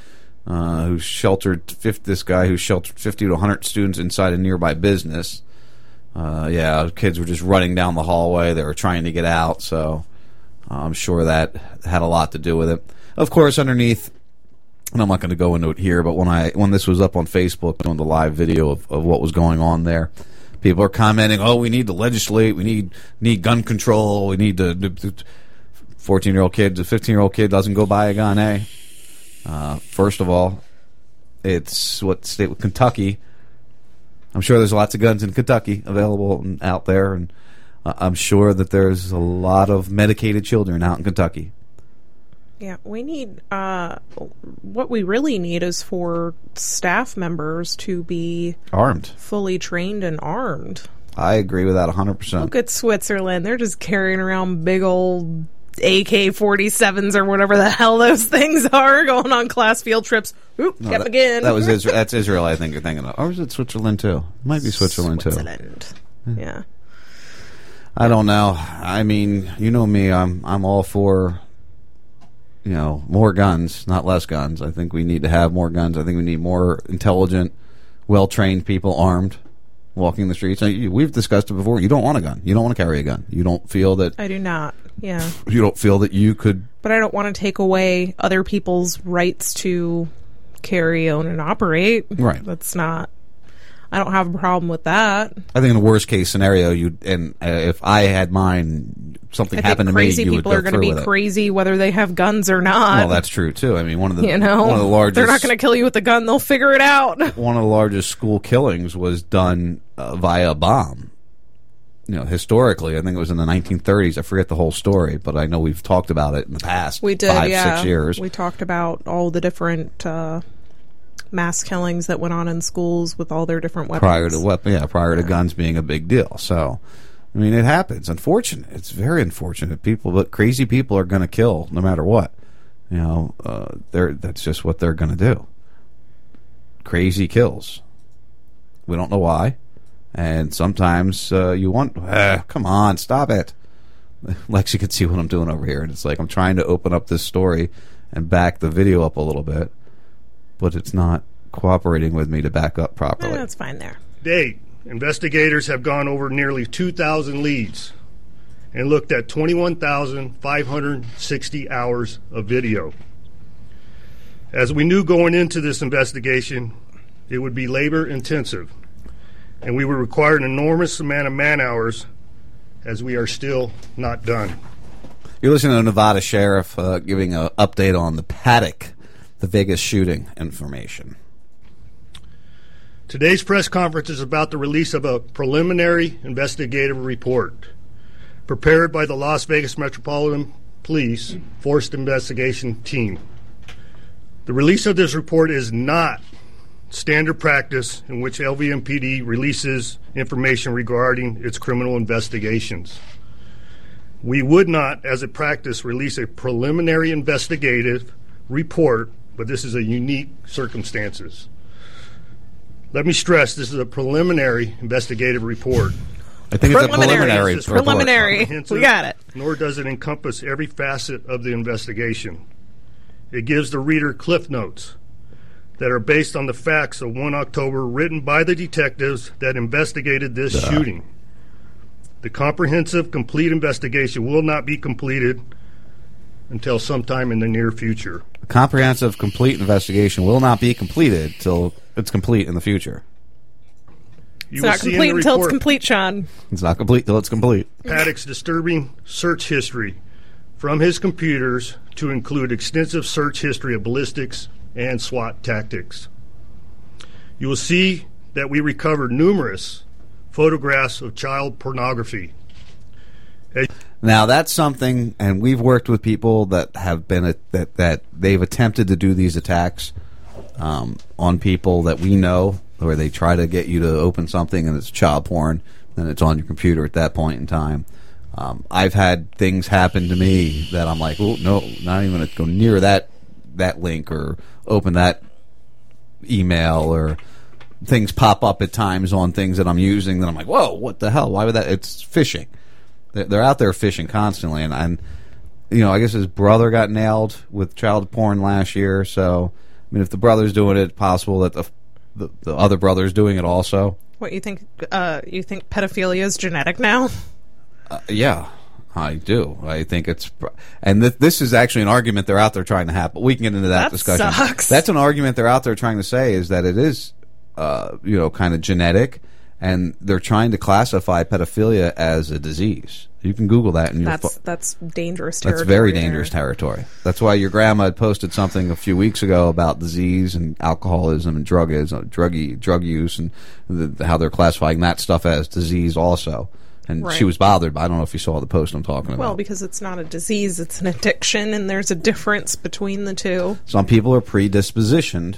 Uh, who sheltered 50, this guy who sheltered 50 to 100 students inside a nearby business. Uh, yeah, kids were just running down the hallway. They were trying to get out, so I'm sure that had a lot to do with it. Of course, underneath, and I'm not going to go into it here, but when I when this was up on Facebook on the live video of, of what was going on there, people are commenting, "Oh, we need to legislate. We need need gun control. We need to." 14 year old kid, a 15 year old kid doesn't go buy a gun, eh? Uh, first of all, it's what state with Kentucky. I'm sure there's lots of guns in Kentucky available and out there, and uh, I'm sure that there's a lot of medicated children out in Kentucky. Yeah, we need. Uh, what we really need is for staff members to be Armed. fully trained and armed. I agree with that 100%. Look at Switzerland; they're just carrying around big old AK forty sevens or whatever the hell those things are, going on class field trips. Oop, No, that, again. that was Israel. That's Israel, I think you're thinking of. Or is it Switzerland too? Might be Switzerland, Switzerland. too. Yeah. I don't know. I mean, you know me. I'm I'm all for you know more guns, not less guns. I think we need to have more guns. I think we need more intelligent, well trained people armed, walking the streets. We've discussed it before. You don't want a gun. You don't want to carry a gun. You don't feel that I do not. Yeah. you don't feel that you could. But I don't want to take away other people's rights to carry, own, and operate. Right. That's not. I don't have a problem with that. I think in the worst case scenario, you and uh, if I had mine, something I happened to me, crazy you would people are going to be with it. crazy whether they have guns or not. Well, that's true too. I mean, one of the you know, one of the largest they're not going to kill you with a gun. They'll figure it out. one of the largest school killings was done uh, via a bomb. You know, historically, I think it was in the 1930s. I forget the whole story, but I know we've talked about it in the past. We did, five, yeah. six years. We talked about all the different uh, mass killings that went on in schools with all their different weapons. prior to weapon, yeah, prior to guns being a big deal. So, I mean, it happens. Unfortunate. It's very unfortunate. People, but crazy people are going to kill no matter what. You know, uh, they're that's just what they're going to do. Crazy kills. We don't know why, and sometimes uh, you want. ah, come on, stop it. Lexi can see what I'm doing over here, and it's like I'm trying to open up this story and back the video up a little bit, but it's not cooperating with me to back up properly. Eh, that's fine there. date, investigators have gone over nearly 2,000 leads and looked at 21,560 hours of video. As we knew going into this investigation, it would be labor intensive, and we would require an enormous amount of man hours as we are still not done. You're listening to Nevada Sheriff uh, giving an update on the Paddock, the Vegas shooting information. Today's press conference is about the release of a preliminary investigative report. prepared by the Las Vegas Metropolitan Police Force Investigation Team. The release of this report is not standard practice in which LVMPD releases information regarding its criminal investigations. We would not, as a practice, release a preliminary investigative report, but this is a unique circumstances. Let me stress this is a preliminary investigative report. I think it's a Preliminary. preliminary. It's preliminary. We got it. Nor does it encompass every facet of the investigation. It gives the reader cliff notes that are based on the facts of 1 October written by the detectives that investigated this Duh. shooting. The comprehensive, complete investigation will not be completed until sometime in the near future. A comprehensive, complete investigation will not be completed till it's complete in the future. You It's not complete the until it's complete, Sean. It's not complete till it's complete. Paddock's disturbing search history from his computers to include extensive search history of ballistics and SWAT tactics. You will see that we recovered numerous photographs of child pornography. Now that's something, and we've worked with people that have been at, that that they've attempted to do these attacks um, on people that we know, where they try to get you to open something and it's child porn, and it's on your computer at that point in time. Um, I've had things happen to me that I'm like, oh no, not even going to go near that that link or open that email or things pop up at times on things that I'm using that I'm like, whoa, what the hell? Why would that? It's phishing. They're, out there fishing constantly, and I'm, you know, I guess his brother got nailed with child porn last year. So, I mean, if the brother's doing it, possible that the the, the other brother's doing it also. What you think? Uh, you think pedophilia is genetic now? Uh, yeah, I do. I think it's, and th- this is actually an argument they're out there trying to have. But we can get into that, That discussion. sucks. That's an argument they're out there trying to say is that it is, uh, you know, kind of genetic, and they're trying to classify pedophilia as a disease. You can Google that, and That's fi- that's dangerous territory. that's very there. dangerous territory. That's why your grandma had posted something a few weeks ago about disease and alcoholism and drug is drug drug use and the, how they're classifying that stuff as disease also. And Right. she was bothered. But I don't know if you saw the post I'm talking about. Well, because it's not a disease; it's an addiction, and there's a difference between the two. Some people are predispositioned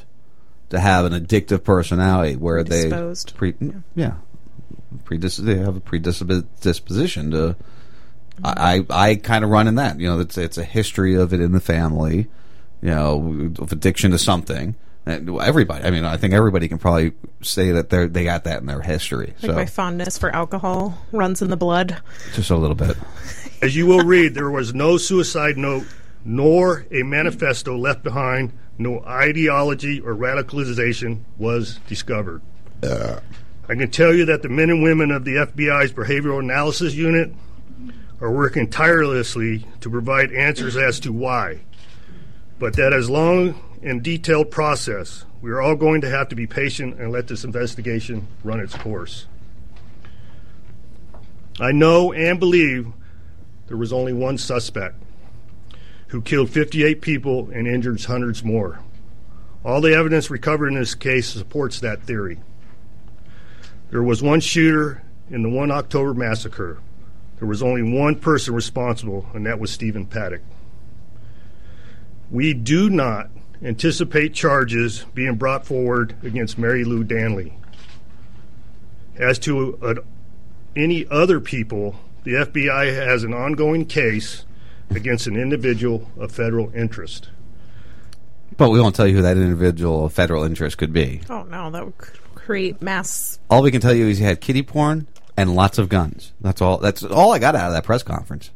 to have an addictive personality where they Predisposed. pre, yeah, predis- they have a predisposition to. I I, I kind of run in that. You know, it's it's a history of it in the family. You know, of addiction to something. And everybody, I mean, I think everybody can probably say that they they got that in their history. Like so my fondness for alcohol runs in the blood. just a little bit. As you will read, there was no suicide note, nor a manifesto left behind, no ideology or radicalization was discovered. Uh. I can tell you that the men and women of the FBI's Behavioral Analysis Unit are working tirelessly to provide answers as to why. But that as long and detailed process. We are all going to have to be patient and let this investigation run its course. I know and believe there was only one suspect who killed 58 people and injured hundreds more. All the evidence recovered in this case supports that theory. There was one shooter in the 1 October massacre. There was only one person responsible, and that was Stephen Paddock. We do not anticipate charges being brought forward against Marilou Danley. As to uh, any other people, the FBI has an ongoing case against an individual of federal interest. But we won't tell you who that individual of federal interest could be. Oh no, that would create mass. All we can tell you is he had kitty porn and lots of guns. That's all. That's all I got out of that press conference.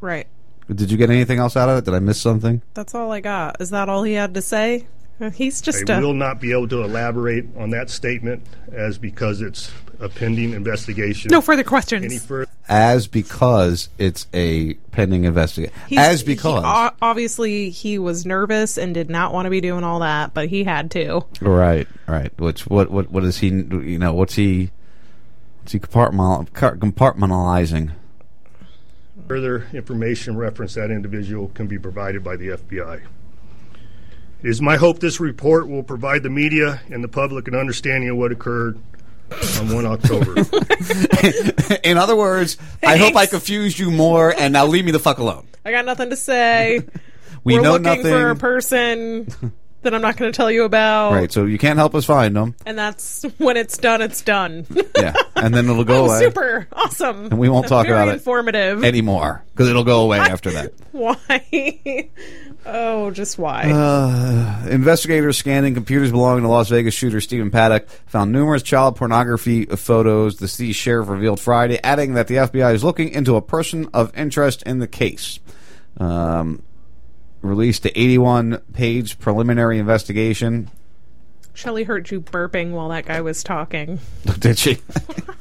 Right. Did you get anything else out of it? Did I miss something? That's all I got. Is that all he had to say? He's just I a. will not be able to elaborate on that statement as because it's a pending investigation. No further questions. Any further As because it's a pending investigation. He's- As because. he- obviously he was nervous and did not want to be doing all that, but he had to. right. Right. Which what what what is he? You know what's he? What's he compartmental, compartmentalizing? Further information reference that individual can be provided by the FBI. It is my hope this report will provide the media and the public an understanding of what occurred on 1 October. In other words, I hope I confused you more, and now leave me the fuck alone. I got nothing to say. We We're know looking for a person that I'm not going to tell you about. Right, so you can't help us find them. And that's when it's done, it's done. Yeah, and then it'll go oh, away. super awesome. And we won't talk Very about it Informative anymore because it'll go away after that. Why? oh, just why? Uh, investigators scanning computers belonging to Las Vegas shooter Stephen Paddock found numerous child pornography photos. The city sheriff revealed Friday, adding that the FBI is looking into a person of interest in the case. Um, released the 81 page preliminary investigation. Shelly heard you burping while that guy was talking. Did she?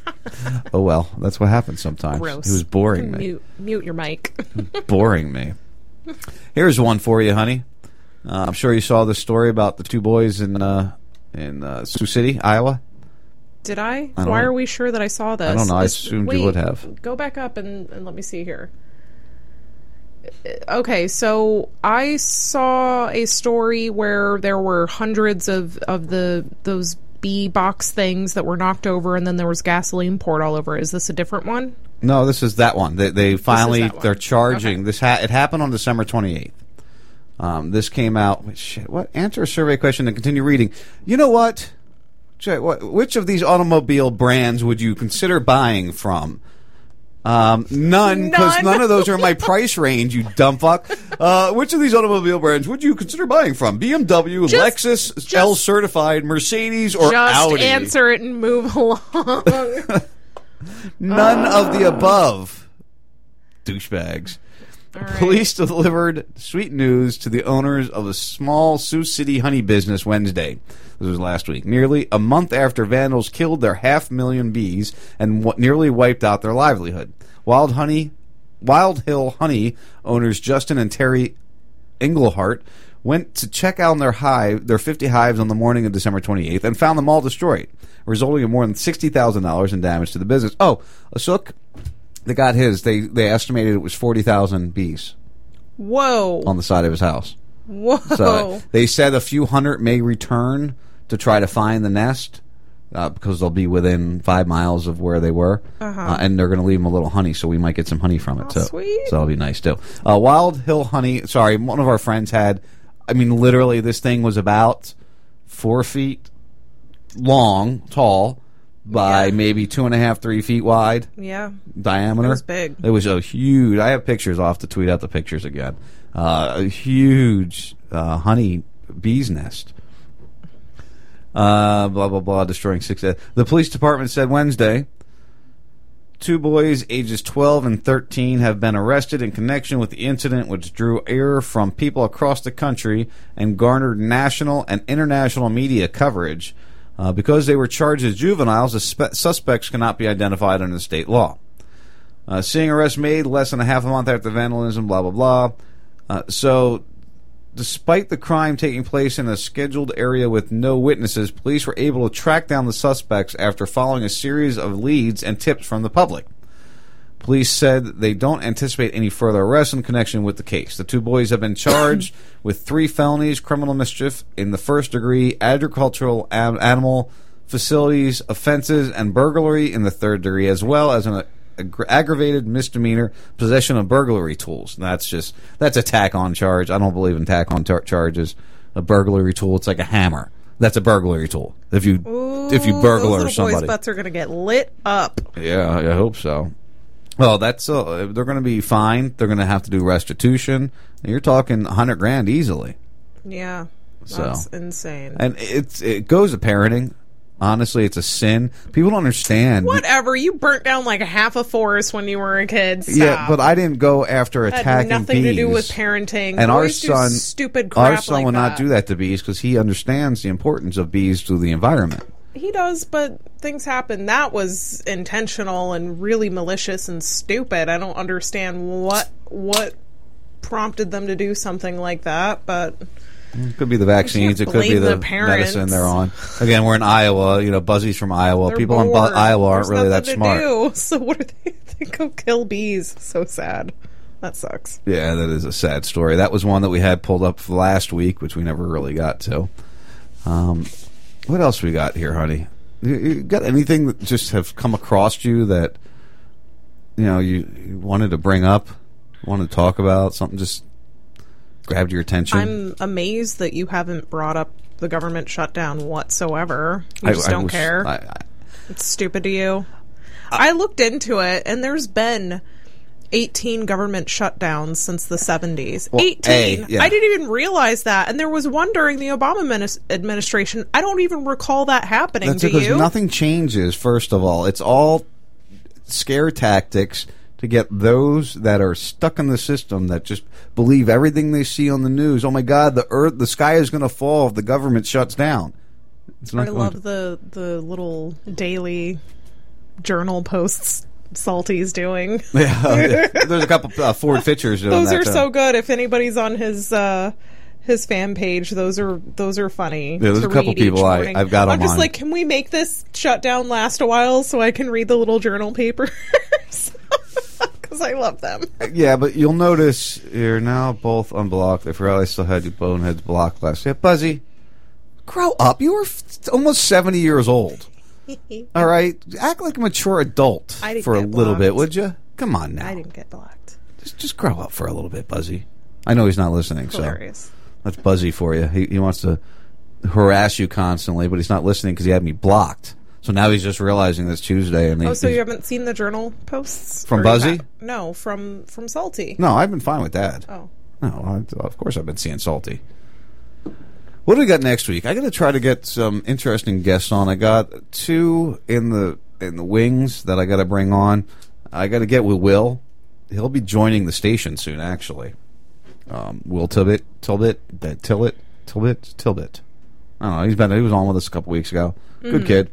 oh well, that's what happens sometimes. Gross. It was boring me. Mute, mute your mic. boring me. Here's one for you, honey. Uh, I'm sure you saw this story about the two boys in uh, in uh, Sioux City, Iowa. Did I? I Why know. are we sure that I saw this? I don't know. I assumed wait, you would have. Go back up and, and let me see here. Okay, so I saw a story where there were hundreds of, of the those bee box things that were knocked over, and then there was gasoline poured all over. Is this a different one? No, this is that one. They, they finally they're charging this. Ha- it happened on December 28th. Um, this came out. wait, Shit, what? Answer a survey question and continue reading. You know what? Which of these automobile brands would you consider buying from? Um, none, because None. none of those are in my price range. You dumb fuck. Uh, which of these automobile brands would you consider buying from? BMW, Just- Lexus, L certified, Mercedes, or Audi? Just Audi? answer it and move along. None of the above. Douchebags. Police delivered sweet news to the owners of a small Sioux City honey business Wednesday. This was last week. Nearly a month after vandals killed their half million bees and w- nearly wiped out their livelihood. Wild honey, Wild Hill Honey owners Justin and Terry Englehart went to check out their hive, their 50 hives on the morning of December 28th and found them all destroyed, resulting in more than $60,000 in damage to the business. Oh, Asuk, they got his. They they estimated it was 40,000 bees Whoa. on the side of his house. Whoa. So they said a few hundred may return to try to find the nest uh, because they'll be within five miles of where they were, Uh-huh. uh, and they're going to leave them a little honey, so we might get some honey from it too. sweet. So that'll be nice too. Uh, Wild Hill Honey. Sorry, one of our friends had. I mean, literally, this thing was about four feet long, tall, by maybe two and a half, three feet wide yeah. diameter. It was big. It was a huge. I have pictures. I'll have to tweet out the pictures again. Uh, a huge uh, honey bee's nest. Uh, blah blah blah. Destroying six. The police department said Wednesday. Two boys, ages 12 and 13, have been arrested in connection with the incident, which drew ire from people across the country and garnered national and international media coverage. Uh, because they were charged as juveniles, the spe- suspects cannot be identified under state law. Uh, seeing arrest made less than a half a month after vandalism, blah, blah, blah. Uh, so, despite the crime taking place in a scheduled area with no witnesses, police were able to track down the suspects after following a series of leads and tips from the public. Police said they don't anticipate any further arrests in connection with the case. The two boys have been charged with three felonies, criminal mischief in the first degree, agricultural animal facilities offenses, and burglary in the third degree, as well as an aggra- aggravated misdemeanor possession of burglary tools. That's just that's a tack on charge. I don't believe in tack on tar- charges. A burglary tool, it's like a hammer. That's a burglary tool. If you if you Ooh, burglar those somebody, boys' butts are going to get lit up. yeah, I hope so. Well, that's uh, they're going to be fined. They're going to have to do restitution. You're talking a hundred grand easily. Yeah. So. That's insane. And it's it goes to parenting. Honestly, it's a sin. People don't understand. Whatever. You burnt down like half a forest when you were a kid. Stop. Yeah, but I didn't go after Had attacking nothing to do with parenting. And our Boys son, stupid crap our son like will not do that to bees because he understands the importance of bees to the environment. He does, but things happen. That was intentional and really malicious and stupid. I don't understand what what prompted them to do something like that, but It could be the vaccines. It could be the, the medicine they're on. Again, we're in Iowa. You know, Buzzy's from Iowa. they're People in Bu- Iowa aren't There's really that smart. do. So what are they? They go kill bees. So sad. That sucks. Yeah, that is a sad story. That was one that we had pulled up last week, which we never really got to. Um, what else we got here, honey? You, you got anything that just have come across you that you know you, you wanted to bring up, wanted to talk about something just grabbed your attention? I'm amazed that you haven't brought up the government shutdown whatsoever. You I- just I don't was- care. I- it's stupid to you. I looked into it, and there's been 18 government shutdowns since the 70s. Well, 18. A, yeah. I didn't even realize that. And there was one during the Obama minis- administration. I don't even recall that happening. That's because you? nothing changes. First of all, it's all scare tactics to get those that are stuck in the system that just believe everything they see on the news. Oh my God, the earth, the sky is going to fall if the government shuts down. It's I love to. the the little daily journal posts Salty's doing. Yeah, there's a couple uh, Ford Fitchers those are so good. If anybody's on his uh, his fan page, those are those are funny. Yeah, there's to a couple people I I've got on. I'm just on. like, can we make this shutdown last a while so I can read the little journal papers? Because I love them. Uh, yeah, but you'll notice you're now both unblocked. I forgot I still had you boneheads blocked last. Yeah, Buzzy, grow up. You were f- almost seventy years old. All right, act like a mature adult for a little bit, would you? Come on now, I didn't get blocked. just, just grow up for a little bit, Buzzy. I know he's not listening, Hilarious. so that's Buzzy for you. He, he wants to harass you constantly, but he's not listening because he had me blocked. So now he's just realizing this Tuesday, and he, Oh, so you haven't seen the journal posts From Buzzy? No, from from Salty. No, I've been fine with that. Oh. No, I, of course I've been seeing Salty. What do we got next week? I got to try to get some interesting guests on. I got two in the in the wings that I got to bring on. I got to get with Will. He'll be joining the station soon, actually. Um, Will Tilbit, Tilbit, that Tilbit, Tilbit, Tilbit. I don't know. He's been he was on with us a couple weeks ago. Good Mhm. kid.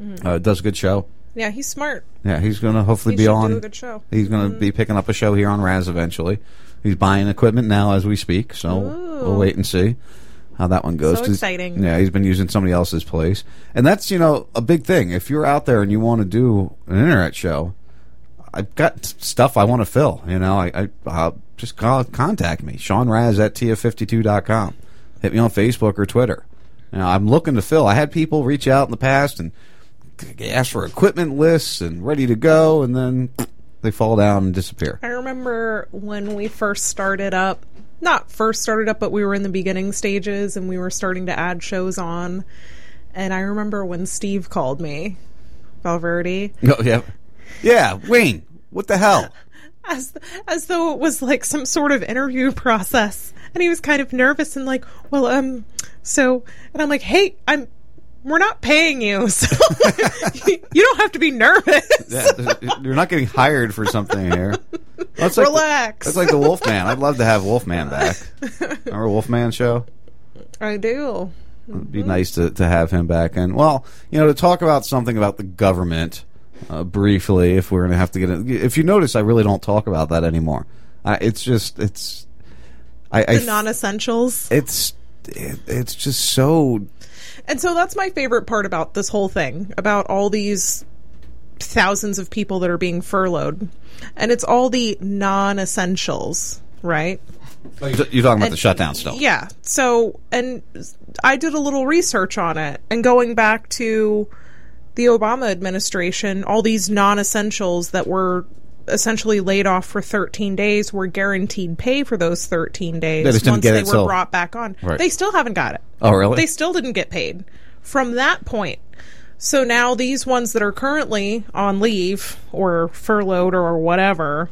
Mhm. Uh, does a good show. Yeah, he's smart. Yeah, he's going to hopefully He be should on. do a good show. He's going to be picking up a show here on Raz eventually. He's buying equipment now as we speak, so we'll wait and see how that one goes. So 'Cause- exciting. Yeah, he's been using somebody else's place, and that's you know a big thing. If you're out there and you want to do an internet show, I've got stuff I want to fill. You know, I, I uh, just call, contact me, Sean Raz at tf52.com. Hit me on Facebook or Twitter. You know, I'm looking to fill. I had people reach out in the past and ask for equipment lists and ready to go, and then they fall down and disappear. I remember when we first started up, not first started up, but we were in the beginning stages and we were starting to add shows on. And I remember when Steve called me, Valverde, Oh yeah, yeah. Wayne, what the hell? as as though it was like some sort of interview process. And he was kind of nervous and like, well, um, so, and I'm like, hey, I'm, we're not paying you, so you don't have to be nervous. Yeah, you're not getting hired for something here. That's like Relax. The, that's like the Wolfman. I'd love to have Wolfman back. Remember Wolfman show? I do. It'd be nice to, to have him back. And well, you know, to talk about something about the government uh, briefly, if we're going to have to get in. If you notice, I really don't talk about that anymore. I, it's just it's. I, I non-essentials. it's it, it's just so And so that's my favorite part about this whole thing, about all these thousands of people that are being furloughed. And it's all the non essentials, right? Oh, you're talking about And- the shutdown still. Yeah. So, and I did a little research on it and going back to the Obama administration, all these non essentials that were essentially laid off for 13 days were guaranteed pay for those 13 days They once they were brought back on. Right. They still haven't got it. Oh, really? They still didn't get paid from that point. So now these ones that are currently on leave or furloughed or whatever,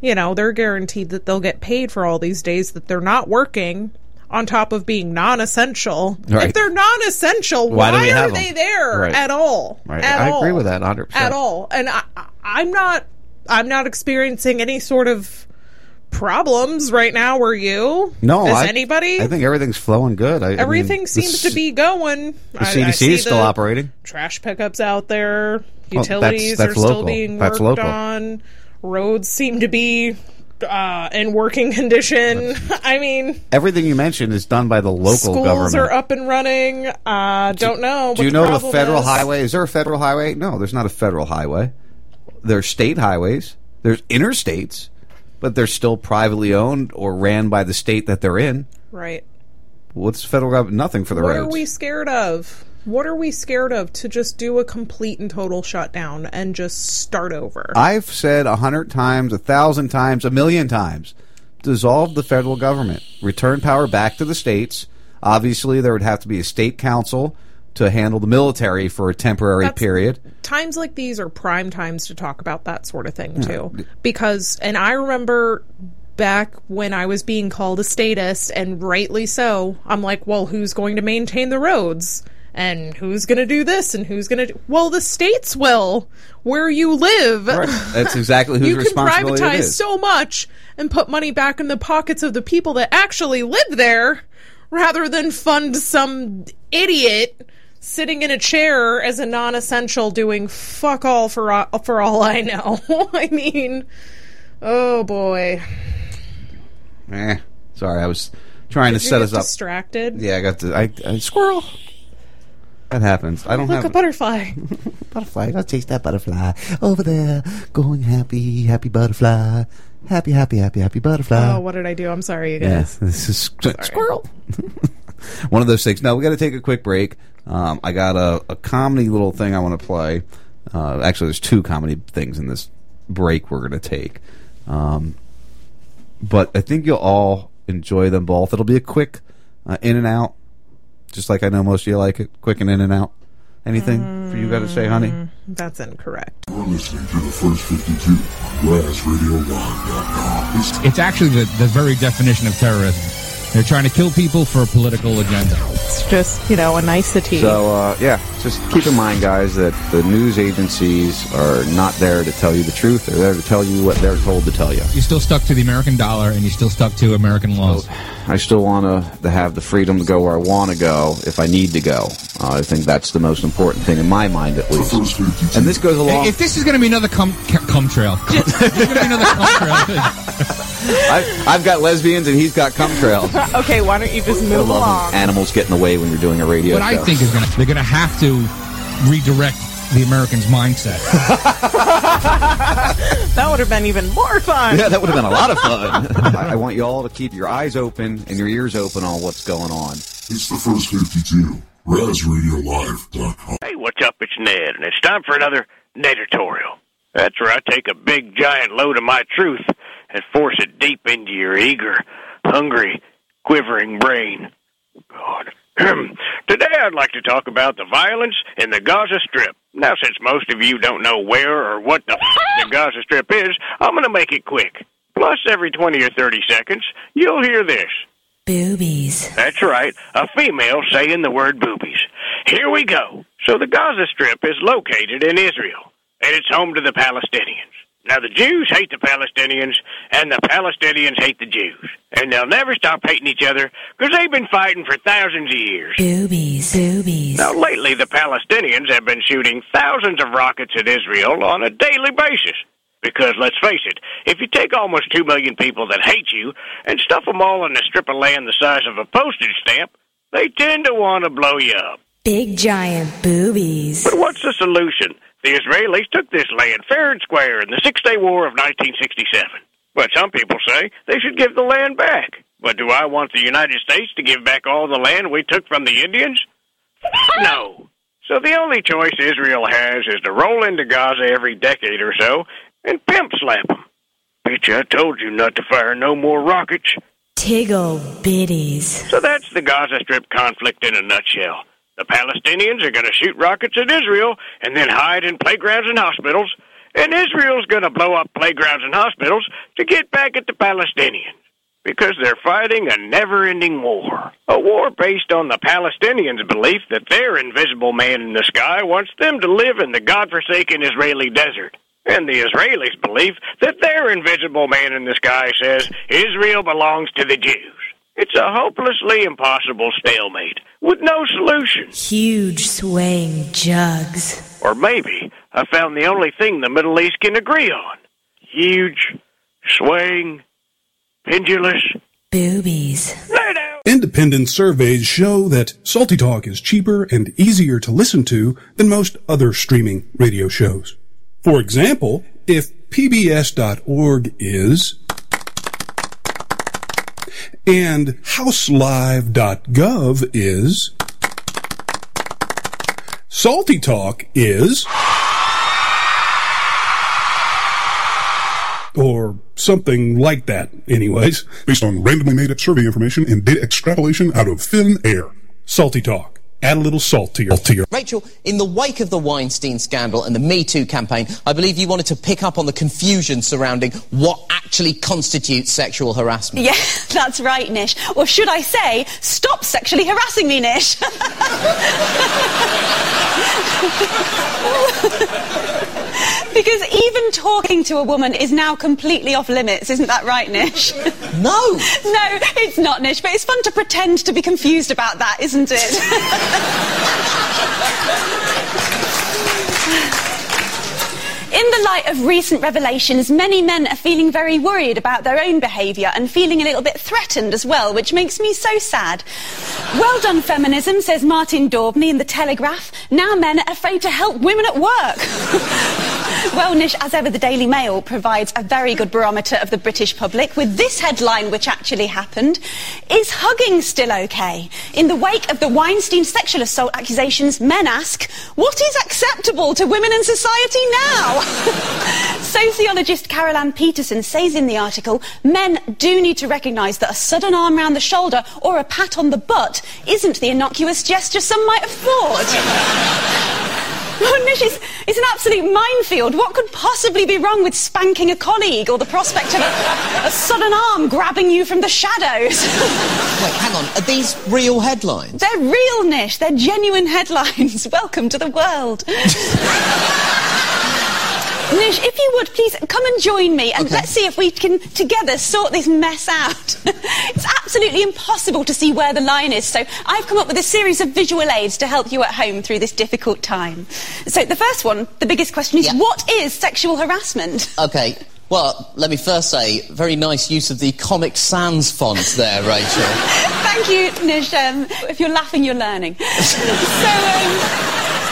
you know, they're guaranteed that they'll get paid for all these days that they're not working on top of being non-essential. Right. If they're non-essential, Why why, are they there Right. at all? Right. At I all. agree with that 100%. At all. And I- I'm not I'm not experiencing any sort of problems right now, were you? No, Is I, anybody? I think everything's flowing good. I, I mean, Everything seems to be going. The CDC is still operating. Trash pickups out there. Well, that's- Utilities that's are still being That's worked local. on. Roads seem to be uh, in working condition. I mean, Everything you mentioned is done by the local schools government. are up and running. Uh, don't know. what Do you know the federal is. highway? Is there a federal highway? No, there's not a federal highway. There's state highways. There's interstates, but they're still privately owned or ran by the state that they're in. Right. What's the federal government? Nothing for the What roads. are we scared of? What are we scared of to just do a complete and total shutdown and just start over? I've said a hundred times, a thousand times, a million times dissolve the federal government, return power back to the states. Obviously, there would have to be a state council to handle the military for a temporary That's- period. times like these are prime times to talk about that sort of thing Yeah. too because and i remember back when i was being called a statist and rightly so i'm like well who's going to maintain the roads and who's going to do this and who's going to do well the states will where you live Right. That's exactly whose you can privatize so much and put money back in the pockets of the people that actually live there rather than fund some idiot sitting in a chair as a non-essential doing fuck all for all, for all I know. I mean, oh boy. Eh, sorry, I was trying Did to set us up. distracted? Yeah, I got the I, I squirrel. That happens. I don't Look, have a butterfly. butterfly. Gotta chase that butterfly over there. Going happy, happy butterfly. Happy, happy, happy, happy butterfly. oh, what did I do? I'm sorry, you guys. this is squirrel. One of those things. No, we got to take a quick break. Um, I got a, a comedy little thing I want to play. Uh, actually, there's two comedy things in this break we're going to take. Um, but I think you'll all enjoy them both. It'll be a quick uh, in and out, just like I know most of you like it. Quick and in and out. Anything for you got to say, honey? Mm, That's incorrect. You're listening to the first 52 on RazRadioLive.com. It's It's actually the, the very definition of terrorism. They're trying to kill people for a political agenda. It's just, you know, a nicety. So uh, yeah, just keep in mind, guys, that the news agencies are not there to tell you the truth. They're there to tell you what they're told to tell you. You're still stuck to the American dollar, and you're still stuck to American laws. I still want to, to have the freedom to go where I want to go if I need to go. Uh, I think that's the most important thing in my mind, at least. And this goes along. If this is going to be another cum, cum trail, this going to be another cum trail. I've, I've got lesbians and he's got cum trails. okay, why don't you just I move love along? animals get in the way when you're doing a radio what I think is going to they're going to have to redirect the Americans' mindset. that would have been even more fun. Yeah, that would have been a lot of fun. I I want you all to keep your eyes open and your ears open on what's going on. It's the first 52. RazRadioLive.com. Hey, what's up? It's Ned, and it's time for another Neditorial. That's where I take a big giant load of my truth and force it deep into your eager, hungry, quivering brain. God. Today I'd like to talk about the violence in the Gaza Strip. Now, since most of you don't know where or what the, f- the Gaza Strip is, I'm going to make it quick. Plus, every 20 or 30 seconds, you'll hear this. Boobies. That's right, a female saying the word boobies. Here we go. So the Gaza Strip is located in Israel, and it's home to the Palestinians. Now the Jews hate the Palestinians, and the Palestinians hate the Jews. And they'll never stop hating each other because they've been fighting for thousands of years. Boobies. Boobies. Now, lately, the Palestinians have been shooting thousands of rockets at Israel on a daily basis. Because, let's face it, if you take almost two million people that hate you and stuff them all in a strip of land the size of a postage stamp, they tend to want to blow you up. Big giant boobies. But what's the solution? The Israelis took this land fair and square in the Six Day War of 1967. But some people say they should give the land back. But do I want the United States to give back all the land we took from the Indians? No. So the only choice Israel has is to roll into Gaza every decade or so and pimp slap them. Bitch, I told you not to fire no more rockets. Tiggle bitties. So that's the Gaza Strip conflict in a nutshell. The Palestinians are going to shoot rockets at Israel and then hide in playgrounds and hospitals, and Israel's going to blow up playgrounds and hospitals to get back at the Palestinians because they're fighting a never ending war. A war based on the Palestinians' belief that their invisible man in the sky wants them to live in the godforsaken Israeli desert. And the Israelis believe that their invisible man in the sky says Israel belongs to the Jews. It's a hopelessly impossible stalemate with no solution. Huge swaying jugs. Or maybe I found the only thing the Middle East can agree on huge, swaying, pendulous. Boobies. Independent surveys show that Salty Talk is cheaper and easier to listen to than most other streaming radio shows. For example, if pbs.org is and houselive.gov is Salty talk is. Or something like that, anyways. Based on randomly made up survey information and data extrapolation out of thin air. Salty talk. Add a little salt to your. To your. Rachel, in the wake of the Weinstein scandal and the Me Too campaign, I believe you wanted to pick up on the confusion surrounding what actually constitutes sexual harassment. Yeah, that's right, Nish. Or should I say, stop sexually harassing me, Nish. because even talking to a woman is now completely off limits, isn't that right, Nish? No! no, it's not, Nish, but it's fun to pretend to be confused about that, isn't it? In the light of recent revelations, many men are feeling very worried about their own behaviour and feeling a little bit threatened as well, which makes me so sad. Well done, feminism, says Martin Daubney in The Telegraph. Now men are afraid to help women at work. well, Nish, as ever, the Daily Mail provides a very good barometer of the British public with this headline, which actually happened. Is hugging still okay? In the wake of the Weinstein sexual assault accusations, men ask, what is acceptable to women in society now? Sociologist Carol Ann Peterson says in the article, men do need to recognise that a sudden arm round the shoulder or a pat on the butt isn't the innocuous gesture some might have thought. Oh, Nish, it's, it's an absolute minefield. What could possibly be wrong with spanking a colleague or the prospect of a, a sudden arm grabbing you from the shadows? Wait, hang on. Are these real headlines? They're real, Nish. They're genuine headlines. Welcome to the world. Nish, if you would, please come and join me and Okay. let's see if we can together sort this mess out. it's absolutely impossible to see where the line is, so I've come up with a series of visual aids to help you at home through this difficult time. So the first one, the biggest question is what is sexual harassment? Okay. Well, let me first say, very nice use of the Comic Sans font there, Rachel. Thank you, Nish. Um, if you're laughing, you're learning. so, um,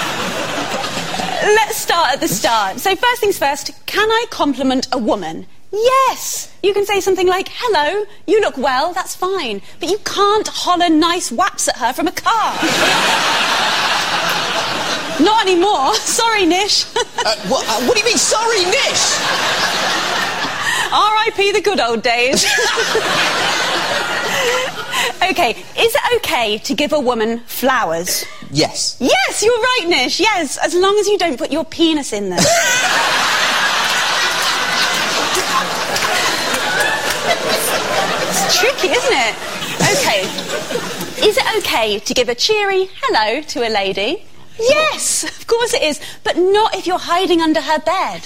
let's start at the start. So, first things first, can I compliment a woman? Yes! You can say something like, hello, you look well, that's fine. But you can't holler nice whaps at her from a car. Not anymore. Sorry, Nish. uh, what, uh, what do you mean, sorry, Nish? R.I.P. the good old days. okay, is it okay to give a woman flowers? Yes. Yes, you're right, Nish. Yes, as long as you don't put your penis in them. it's tricky, isn't it? Okay. Is it okay to give a cheery hello to a lady? Yes, of course it is, but not if you're hiding under her bed.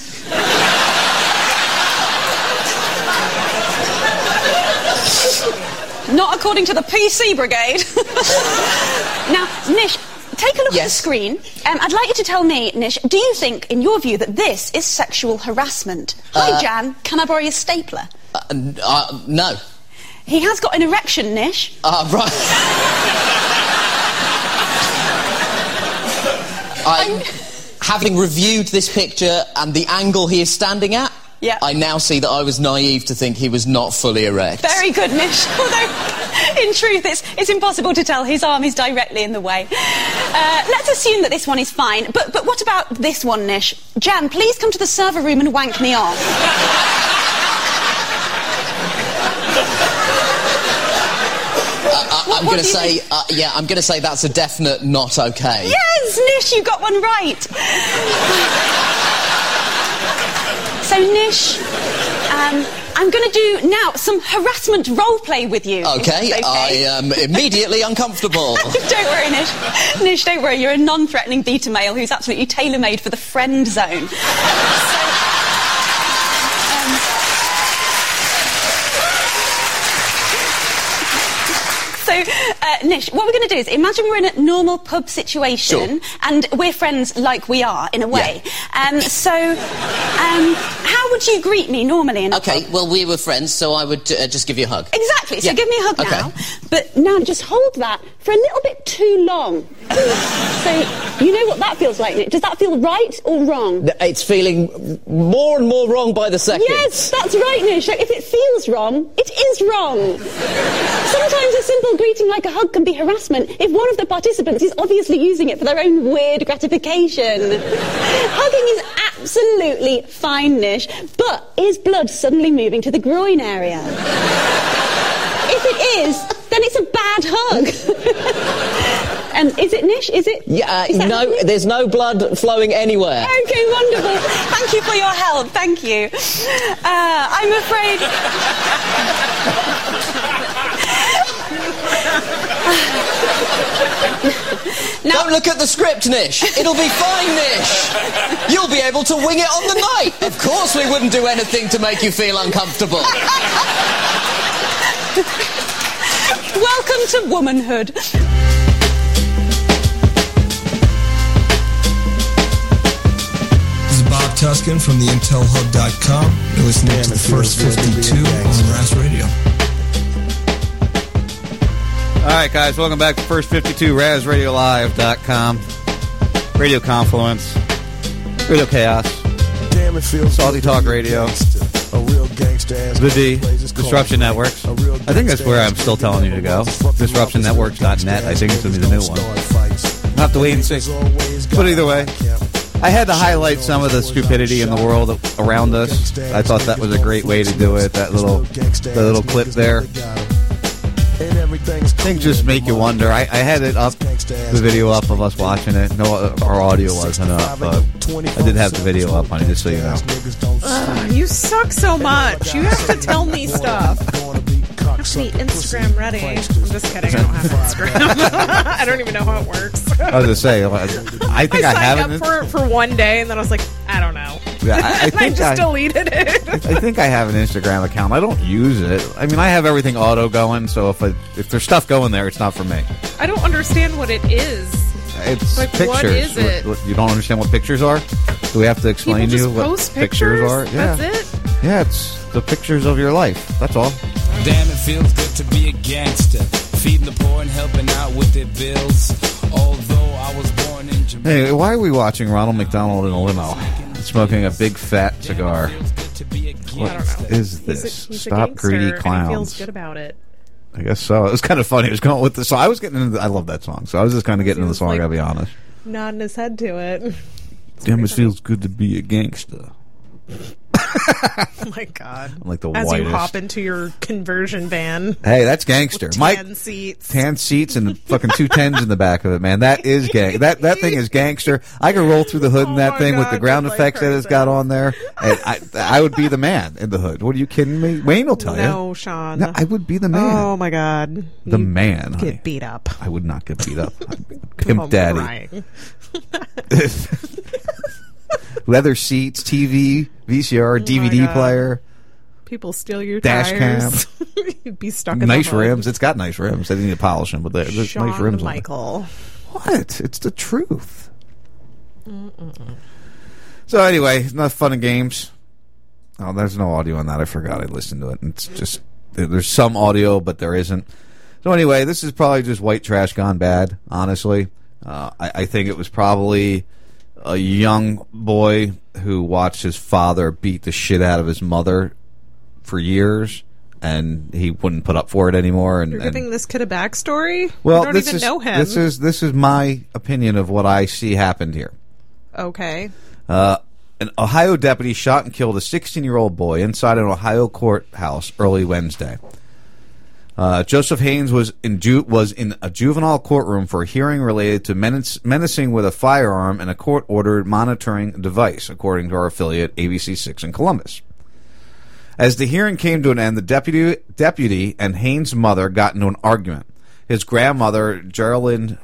Not according to the PC Brigade. now, Nish, take a look at the screen. Um, I'd like you to tell me, Nish, do you think, in your view, that this is sexual harassment? Hi, Uh, Jan. Can I borrow your stapler? Uh, uh, no. He has got an erection, Nish. Ah, right. I, having reviewed this picture and the angle he is standing at, Yeah. I now see that I was naive to think he was not fully erect. Very good, Nish. Although, in truth, it's, it's impossible to tell. His arm is directly in the way. Uh, let's assume that this one is fine. But, but what about this one, Nish? Jan, please come to the server room and wank me off. I'm going to say, uh, yeah, I'm going to say that's a definite not okay. Yes, Nish, you got one right. So, Nish, um, I'm going to do now some harassment role play with you. Okay, okay. I am immediately uncomfortable. don't worry, Nish. Nish, don't worry. You're a non-threatening beta male who's absolutely tailor-made for the friend zone. So, uh, Nish, what we're going to do is imagine we're in a normal pub situation Sure. and we're friends like we are, in a way. Um, so, um, how would you greet me normally in a Okay, pub? well, we were friends, so I would uh, just give you a hug. Exactly. So Yeah. give me a hug Okay. now. But now just hold that for a little bit too long. so you know what that feels like, Nick? Does that feel right or wrong? It's feeling more and more wrong by the second. Yes, that's right, Nish. If it feels wrong, it is wrong. Sometimes a simple greeting like a hug can be harassment if one of the participants is obviously using it for their own weird gratification. Hugging is absolutely fine, Nish, but is blood suddenly moving to the groin area? if it is, then it's a bad hug. and is it Nish? Is it? Yeah, uh, Is no, happening? there's no blood flowing anywhere. Okay, wonderful. Thank you for your help. Thank you. Uh, I'm afraid. Don't look at the script, Nish. It'll be fine, Nish. You'll be able to wing it on the night. Of course, we wouldn't do anything to make you feel uncomfortable. Welcome to womanhood. This is Bob Tuskin from the IntelHub.com. You're listening to the first 52 on Ras Radio. All right, guys, welcome back to First 52, RazRadioLive.com, Radio Confluence, Radio Chaos, Damn, it feels Salty Talk Radio. A real gangster ass The D, Disruption Networks. I think that's where I'm still telling you to go. DisruptionNetworks.net, I think it's going to be the new one. I'll have to wait and see. But either way, I had to highlight some of the stupidity in the world around us. I thought that was a great way to do it, that little, the little clip there. Things just make you wonder. I, I had it up, the video up of us watching it. No, our audio wasn't up, but I did have the video up, honey, just so you know. Ugh, you suck so much. You have to tell me stuff. Have to be Instagram ready. I'm just kidding. I don't have Instagram. I don't even know how it works. I was going to say, I think I, signed have up an for for one day, and then I was like, I don't know. Yeah, I- I and I just I- deleted it. I think I have an Instagram account. I don't use it. I mean, I have everything auto going, so if I, if there's stuff going there, it's not for me. I don't understand what it is. It's Like, pictures. what is it? What- what- you don't understand what pictures are? Do we have to explain to you what pictures pictures? are? Yeah. That's it. Yeah, it's the pictures of your life. That's all. Damn, it feels good to be a gangster. Feeding the poor and helping out with their bills. Although I was born in Jamaica. Hey, why are we watching Ronald McDonald in a limo, smoking a big fat cigar? What is He's a, this? he's Stop gangster, greedy and he feels clowns. good about it. I guess so. It was kind of funny. It was going with the song. I was getting into. The, I love that song, so I was just kind of getting into the song. I gotta be honest. Nodding his head to it. Damn, it feels good to be a gangster. oh my god! I'm like the As whitest. you hop into your conversion van. Hey, that's gangster. With Mike, tan seats. tan seats and fucking two tens in the back of it, man. That is gang. That that thing is gangster. I could roll through the hood in Oh that thing with the ground effects that it's got on there, and I I would be the man in the hood. What are you kidding me? Wayne will tell No, you. No, Sean. No, I would be the man. Oh my god! the You'd man. Get honey. beat up. I would not get beat up. Pimp I'm daddy. Leather seats, TV, VCR, DVD Oh God. player, People steal your Dash tires. You'd be stuck in nice rims. It's got nice rims. They need to polish them, but they're, there's Sean nice rims on it. Michael. What? It's the truth. So anyway, enough fun and games. Oh, there's no audio on that. I forgot. I listened to it. It's just there's some audio, but there isn't. So anyway, this is probably just white trash gone bad. Honestly, uh, I, I think it was probably a young boy who watched his father beat the shit out of his mother for years, and he wouldn't put up for it anymore. And, You're and giving this kid a backstory. well, you don't this even is know him. this is this is my opinion of what I see happened here. okay. Uh, an Ohio deputy shot and killed a 16 year old boy inside an Ohio courthouse early Wednesday. Uh, Joseph Haynes was in ju- was in a juvenile courtroom for a hearing related to menace- menacing with a firearm and a court ordered monitoring device, according to our affiliate ABC6 in Columbus. As the hearing came to an end, the deputy deputy and Haynes' mother got into an argument. His grandmother, Geraldine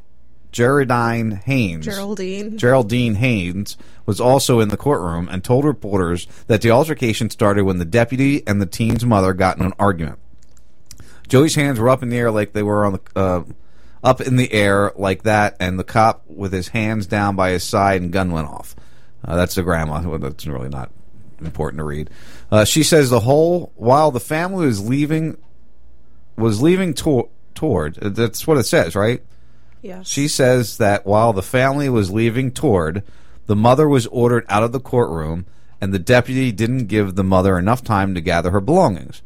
Geraldine Haynes, Geraldine. Geraldine Haynes was also in the courtroom and told reporters that the altercation started when the deputy and the teen's mother got in an argument. Joey's hands were up in the air like they were on the uh, up in the air like that, and the cop with his hands down by his side and gun went off. Uh, that's the grandma. Well, that's really not important to read. Uh, she says the whole while the family was leaving was leaving to- toward. That's what it says, right? Yes. She says that while the family was leaving toward, the mother was ordered out of the courtroom, and the deputy didn't give the mother enough time to gather her belongings.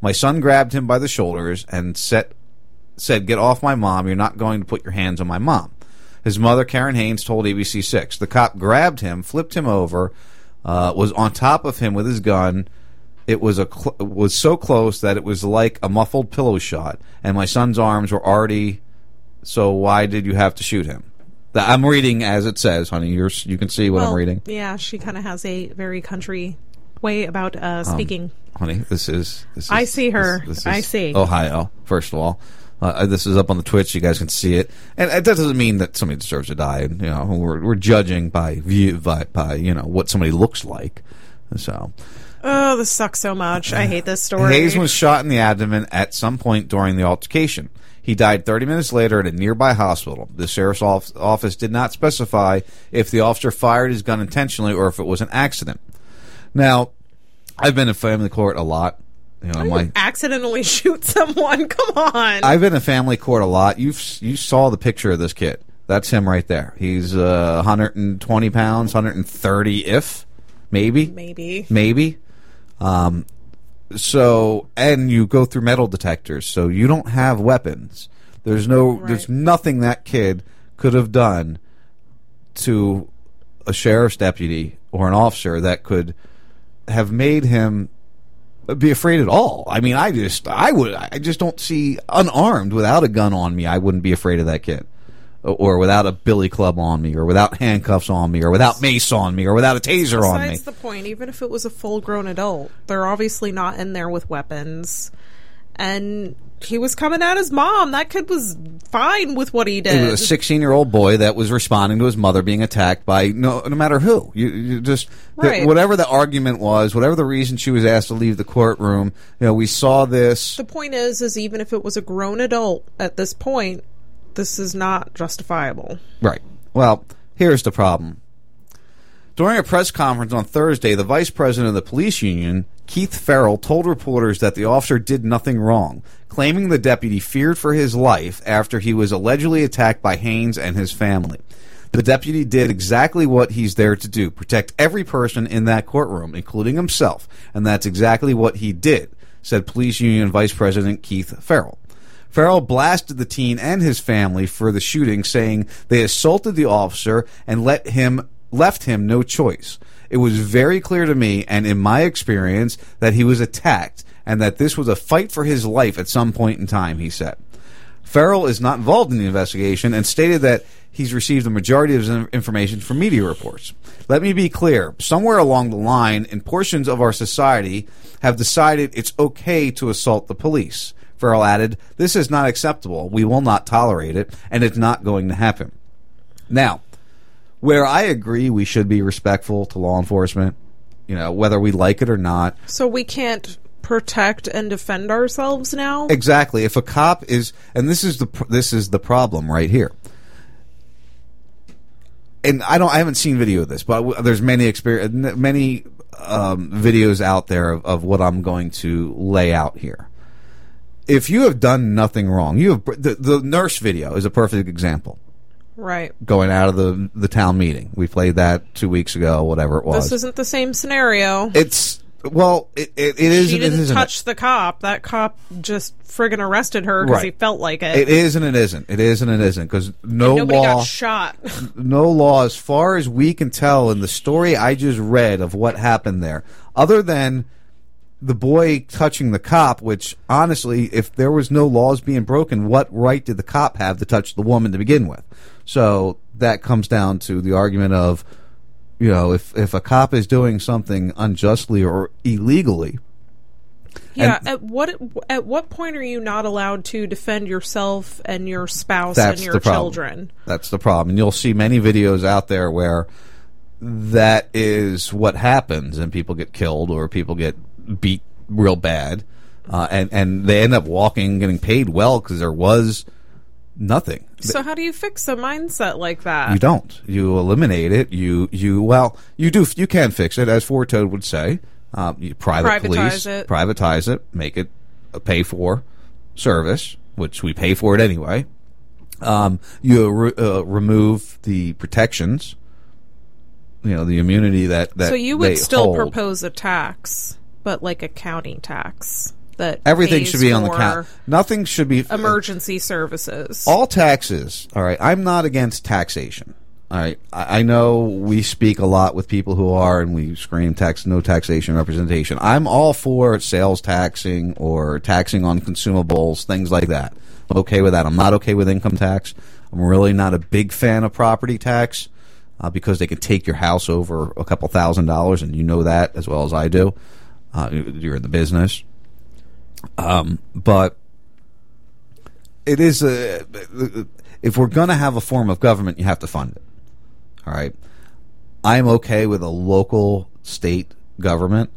My son grabbed him by the shoulders and set, said, Get off my mom. You're not going to put your hands on my mom. His mother, Karen Haynes, told ABC 6. The cop grabbed him, flipped him over, uh, was on top of him with his gun. It was a cl- was so close that it was like a muffled pillow shot, and my son's arms were already. So why did you have to shoot him? I'm reading as it says, honey. You're, you can see what I'm reading. Yeah, she kind of has a very country way about uh, Um, speaking. honey. This is. This is I see her. this- this I see. Ohio. First of all, uh, this is up on the Twitch. You guys can see it, and that doesn't mean that somebody deserves to die. And, you know, we're we're judging by view by, by you know what somebody looks like. So Oh, this sucks so much. I hate this story. Haynes was shot in the abdomen at some point during the altercation. He died 30 minutes later at a nearby hospital. The sheriff's office did not specify if the officer fired his gun intentionally or if it was an accident. Now, I've been in family court a lot. You know, my accidentally shoot someone. Come on. I've been in family court a lot. You you saw the picture of this kid. That's him right there. He's uh, 120 pounds, 130 if maybe, Maybe. maybe. Um, so and you go through metal detectors, so you don't have weapons. There's no, there's nothing that kid could have done to a sheriff's deputy or an officer that could have made him be afraid at all. I mean, I just, I would, I just don't see unarmed without a gun on me. I wouldn't be afraid of that kid, or without a billy club on me, or without handcuffs on me, or without mace on me, or without a taser on me. Besides the point, even if it was a full grown adult, they're obviously not in there with weapons. And he was coming at his mom. That kid was fine with what he did. It was a 16 year old boy that was responding to his mother being attacked by no no matter who. You, you just the- whatever the argument was, whatever the reason she was asked to leave the courtroom. You know, we saw this. the point is, is even if it was a grown adult at this point, this is not justifiable. Right. Well, here's the problem. During a press conference on Thursday, the vice president of the police union, Keith Farrell, told reporters that the officer did nothing wrong, claiming the deputy feared for his life after he was allegedly attacked by Haynes and his family. The deputy did exactly what he's there to do protect every person in that courtroom, including himself, and that's exactly what he did, said police union vice president Keith Farrell. Farrell blasted the teen and his family for the shooting, saying they assaulted the officer and let him left him no choice. It was very clear to me and in my experience that he was attacked and that this was a fight for his life at some point in time, he said. Farrell is not involved in the investigation and stated that he's received the majority of his information from media reports. Let me be clear. Somewhere along the line, in portions of our society, have decided it's okay to assault the police. Farrell added, This is not acceptable. We will not tolerate it, and it's not going to happen. Now, where I agree we should be respectful to law enforcement, you know, whether we like it or not, So we can't protect and defend ourselves now? Exactly. If a cop is, and this is the this is the problem right here. And I don't, I haven't seen video of this, but there's many experience, many um, videos out there of, of what I'm going to lay out here. If you have done nothing wrong, you have the, the nurse video is a perfect example. Right. Going out of the the town meeting, we played that two weeks ago, whatever it was. This isn't the same scenario. it's well, it, it, it is. she it didn't touch the cop. That cop just friggin' arrested her because he felt like it. It is and it isn't. It is and it isn't because no Nobody law, got shot. no law, as far as we can tell in the story I just read of what happened there, other than the boy touching the cop. Which honestly, if there was no laws being broken, what right did the cop have to touch the woman to begin with? So that comes down to the argument of, you know, if if a cop is doing something unjustly or illegally, Yeah. And- at what at what point are you not allowed to defend yourself and your spouse and your the problem. children? That's the problem. And you'll see many videos out there where that is what happens and people get killed or people get beat real bad. Uh, and, and they end up walking, getting paid well because there was Nothing. So how do you fix a mindset like that? You don't. You eliminate it. You you well you do you can fix it as Forto would say. Um, you private Privatize police it. privatize it, make it a pay for service, which we pay for it anyway. Um, you re- uh, remove the protections. You know the immunity that that so you would still hold. propose a tax, but like a county tax that Everything should be on the count. Nothing should be Emergency services. all taxes. All right, I'm not against taxation. All right, I, I know we speak a lot with people who are, and we scream tax, no taxation representation. I'm all for sales taxing or taxing on consumables, things like that. I'm okay with that. I'm not okay with income tax. I'm really not a big fan of property tax uh, because they can take your house over a couple thousand dollars, and you know that as well as I do. Uh, you're in the business, um, but it is a. If we're going to have a form of government, you have to fund it. All right. I'm okay with a local state government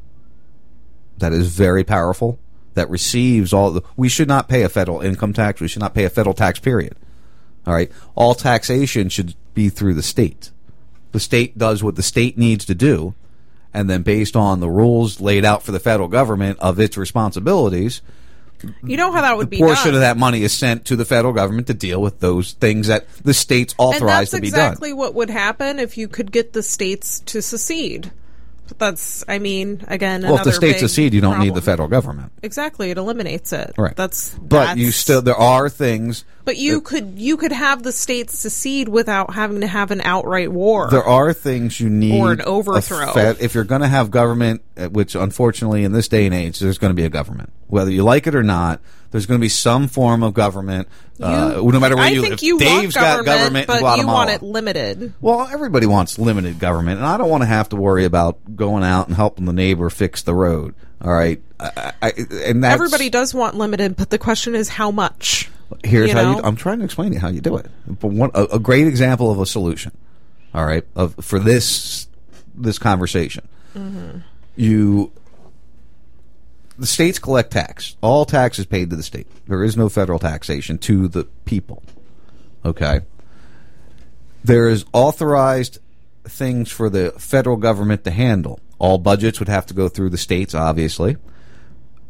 that is very powerful that receives all the. We should not pay a federal income tax. We should not pay a federal tax. Period. All right. All taxation should be through the state. The state does what the state needs to do, and then based on the rules laid out for the federal government of its responsibilities, you know how that would be portion done. of that money is sent to the federal government to deal with those things that the states and authorize to be exactly done. what would happen if you could get the states to secede. But that's, I mean, again, Well, if the states secede, you don't need the federal government. Exactly, it eliminates it. Right. That's But that's, you still there are things But you could you could have the states secede without having to have an outright war. there are things you need Or an overthrow. If you're going to have government, uh, which unfortunately in this day and age there's going to be a government, whether you like it or not. There's going to be some form of government, uh, no matter where I you think live. you Dave's want got government, government but in you want it limited. Well, everybody wants limited government, and I don't want to have to worry about going out and helping the neighbor fix the road. All right, I, I, and Everybody does want limited, but the question is how much. Here's you how you. I'm trying to explain to you how you do it. But one, a, a great example of a solution. All right, of for this this conversation, Mm-hmm. you the states collect tax. All tax is paid to the state. There is no federal taxation to the people. Okay. There is authorized things for the federal government to handle. All budgets would have to go through the states, obviously.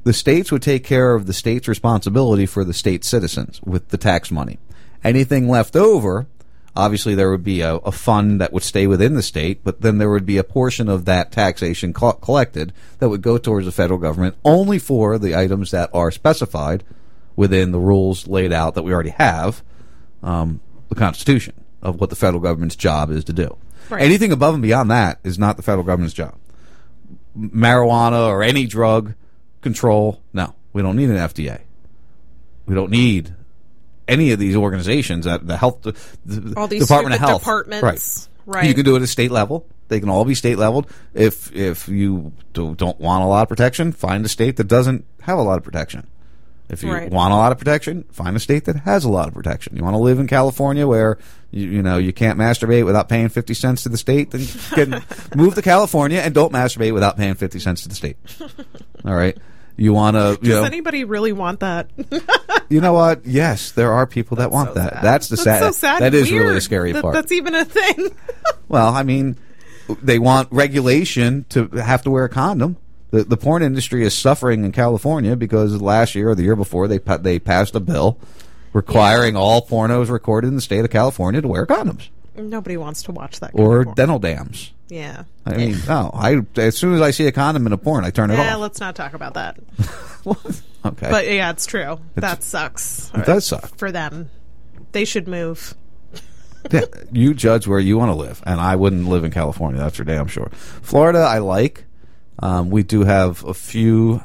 The states would take care of the state's responsibility for the state citizens with the tax money. Anything left over, obviously there would be a, a fund that would stay within the state, but then there would be a portion of that taxation co- collected that would go towards the federal government only for the items that are specified within the rules laid out that we already have, um, the Constitution of what the federal government's job is to do. Right. Anything above and beyond that is not the federal government's job. Marijuana or any drug control, no, we don't need an FDA. We don't need any of these organizations that the health, the, the All these Department of Health, departments. right? Right. You can do it at a state level. They can all be state leveled. If if you do, don't want a lot of protection, find a state that doesn't have a lot of protection. If you Right. want a lot of protection, find a state that has a lot of protection. You want to live in California where you, you know you can't masturbate without paying fifty cents to the state, then move to California and don't masturbate without paying fifty cents to the state. All right. You want to, Does know, anybody really want that? you know what? Yes, there are people that want that. That's the That's sad. so sad. That and really a scary that part. That's even a thing. Well, I mean, they want regulation to have to wear a condom. The, the porn industry is suffering in California because last year or the year before they they passed a bill requiring all pornos recorded in the state of California to wear condoms Nobody wants to watch that. or dental dams. Yeah. I mean, no. I as soon as I see a condom in a porn, I turn it off. Yeah, off. let's not talk about that. Okay, But yeah, it's true. that sucks. It does suck. for them. They should move. yeah, you judge where you want to live, and I wouldn't live in California. That's for damn sure. Florida, I like. Um, we do have a few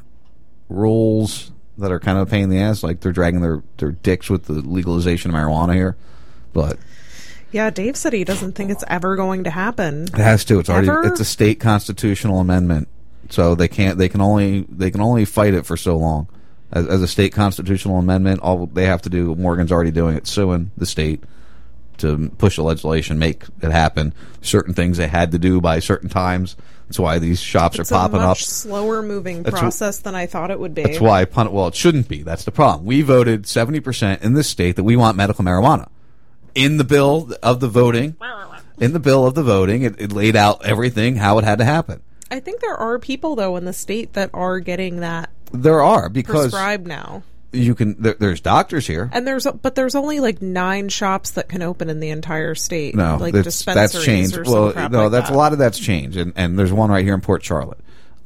rules that are kind of a pain in the ass, like they're dragging their, their dicks with the legalization of marijuana here, but Yeah, Dave said he doesn't think it's ever going to happen. it has to. It's already Ever? it's a state constitutional amendment, so they can't they can only they can only fight it for so long. As, as a state constitutional amendment, all they have to do, Morgan's already doing it, suing the state to push the legislation, make it happen. Certain things they had to do by certain times. That's why these shops It's are popping a up. much slower moving That's process than I thought it would be. That's why pun- well, it shouldn't be. That's the problem. We voted 70% in this state that we want medical marijuana. In the bill of the voting, in the bill of the voting, it, it laid out everything how it had to happen. I think there are people though in the state that are getting that There are because prescribed now. you can there, there's doctors here. And there's but there's only like nine shops that can open in the entire state. No, like that's, dispensaries that's changed. Or some Well, crap no, like that's that. a lot of that's changed, and, and there's one right here in Port Charlotte.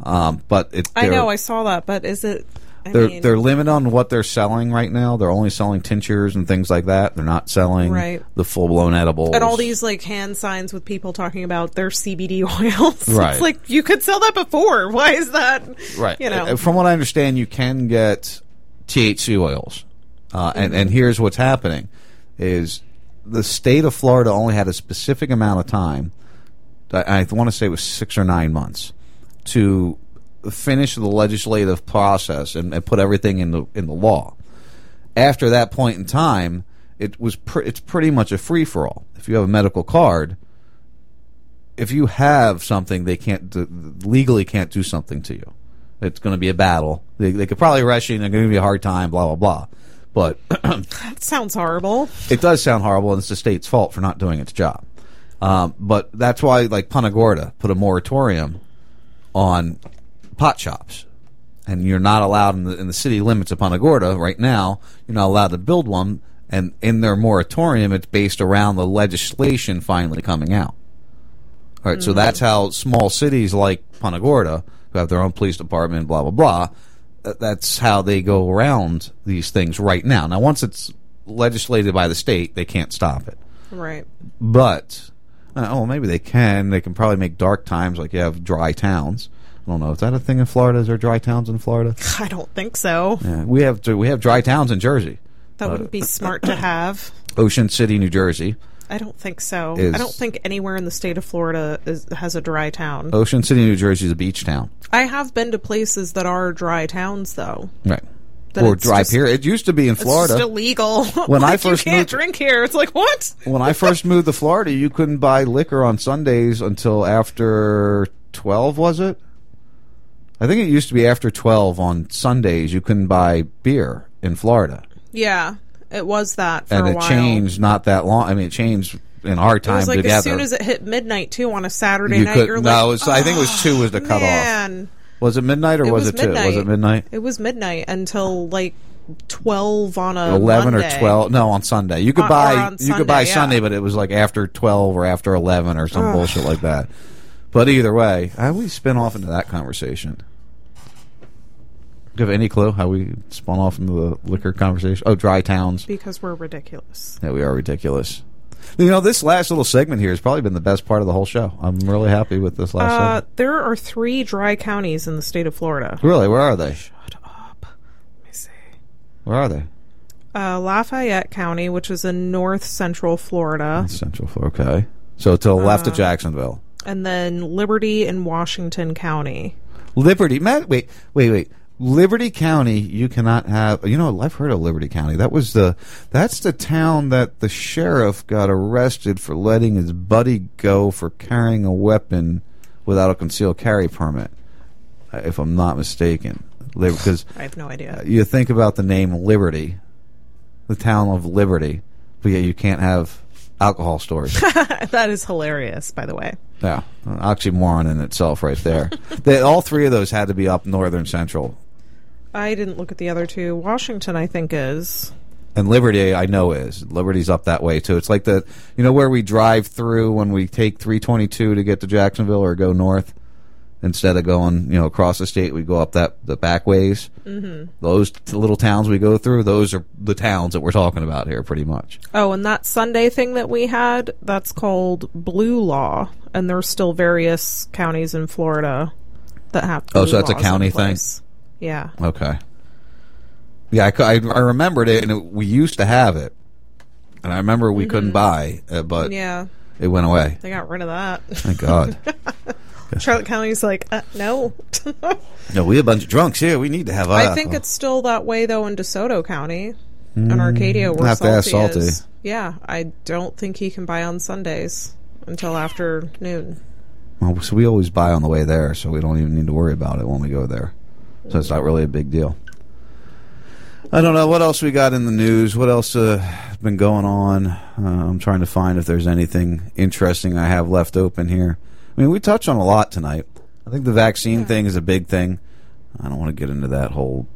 Um, but it, I they're- know I saw that, but is it? I they're mean, they're limited on what they're selling right now. They're only selling tinctures and things like that. They're not selling Right. the full blown edibles. and all these like hand signs with people talking about their CBD oils. Right. It's like you could sell that before. Why is that? right. You know. Uh, From what I understand, you can get THC oils, uh, and and here's what's happening: is the state of Florida only had a specific amount of time. I, I want to say it was six or nine months to finish the legislative process and, and put everything in the in the law. After that point in time, it was pr- it's pretty much a free for all. If you have a medical card, if you have something, they can't d- legally can't do something to you. It's going to be a battle. They, they could probably arrest you, and they're going to be a hard time. Blah blah blah. But that sounds horrible. it does sound horrible, and it's the state's fault for not doing its job. Um, but that's why, like Punta Gorda, put a moratorium on pot shops, and you're not allowed in the, in the city limits of Punta Gorda right now. You're not allowed to build one, and in their moratorium, it's based around the legislation finally coming out. All right, so Mhm. that's how small cities like Punta Gorda, who have their own police department, blah blah blah, that's how they go around these things right now. Now, once it's legislated by the state, they can't stop it. Right. But uh, oh, maybe they can. They can probably make dark times like you have dry towns. I don't know. Is that a thing in Florida? Is there dry towns in Florida? I don't think so. Yeah, we have we have dry towns in Jersey. That Uh, wouldn't be smart to have. Ocean City, New Jersey. I don't think so. I don't think anywhere in the state of Florida is, has a dry town. Ocean City, New Jersey is a beach town. I have been to places that are dry towns, though. Right. That or dry just- period. It used to be in It's Florida. just illegal. When I first you can't moved- drink here. It's like what? when I first moved to Florida, you couldn't buy liquor on Sundays until after 12, was it? I think it used to be after 12 on Sundays. You couldn't buy beer in Florida. Yeah, it was that for and a it while. changed not that long. I mean, it changed in our time It was like together. as soon as it hit midnight too on a Saturday you night. could, you're no, like, it was, I think it was two was the cutoff. man. Was it midnight or It was, was it two? Was it midnight? It was midnight until like twelve on a 11 Monday. or 12 no on sunday you could Uh, buy you could buy Sunday, yeah. sunday but it was like after 12 or after 11 or some Ugh. bullshit like that but either way I always spin off into that conversation do you have any clue how we spun off into the liquor conversation oh dry towns because we're ridiculous. yeah we are ridiculous you know this last little segment here has probably been the best part of the whole show i'm really happy with this last Uh, segment there are three dry counties in the state of Florida. really where are they Shut up. Let me see. where are they Uh, Lafayette County, which is in north central Florida, central Florida okay so to the left of Uh, jacksonville and then Liberty and Washington County. Liberty, Matt. Wait, wait, wait. Liberty County, you cannot have. You know, I've heard of Liberty County. That was the. That's the town that the sheriff got arrested for letting his buddy go for carrying a weapon without a concealed carry permit. uh, If I'm not mistaken, because I have no idea. you think about the name Liberty, the town of Liberty, but yet you can't have alcohol stores. that is hilarious, by the way. Yeah, an oxymoron in itself, right there. they, all three of those had to be up northern central, I didn't look at the other two. Washington, I think, is. and Liberty, I know is Liberty's up that way too. It's like the you know where we drive through when we take 322 to get to Jacksonville or go north instead of going you know across the state. We go up that the back ways. Mhm. Those little towns we go through, those are the towns that we're talking about here, pretty much. Oh, and that Sunday thing that we had, that's called Blue Law, and there's still various counties in Florida that have. Oh, so that's a county thing? Yeah. Okay. Yeah, I, I, I remembered it, and it, we used to have it, and I remember we couldn't buy, uh, but Mm-hmm. Yeah. it went away. They got rid of that. Thank God. Charlotte County's like, uh, no. No, we a bunch of drunks here. We need to have. I alcohol. think it's still that way though in DeSoto County, and Arcadia, where Mm, have to ask Salty, Salty. is. Yeah, I don't think he can buy on Sundays until after noon. Well, so we always buy on the way there, so we don't even need to worry about it when we go there. So it's not really a big deal. I don't know what else we got in the news. What else uh, has been going on? Uh, I'm trying to find if there's anything interesting I have left open here. I mean, we touched on a lot tonight. I think the vaccine thing is a big thing. I don't want to get into that whole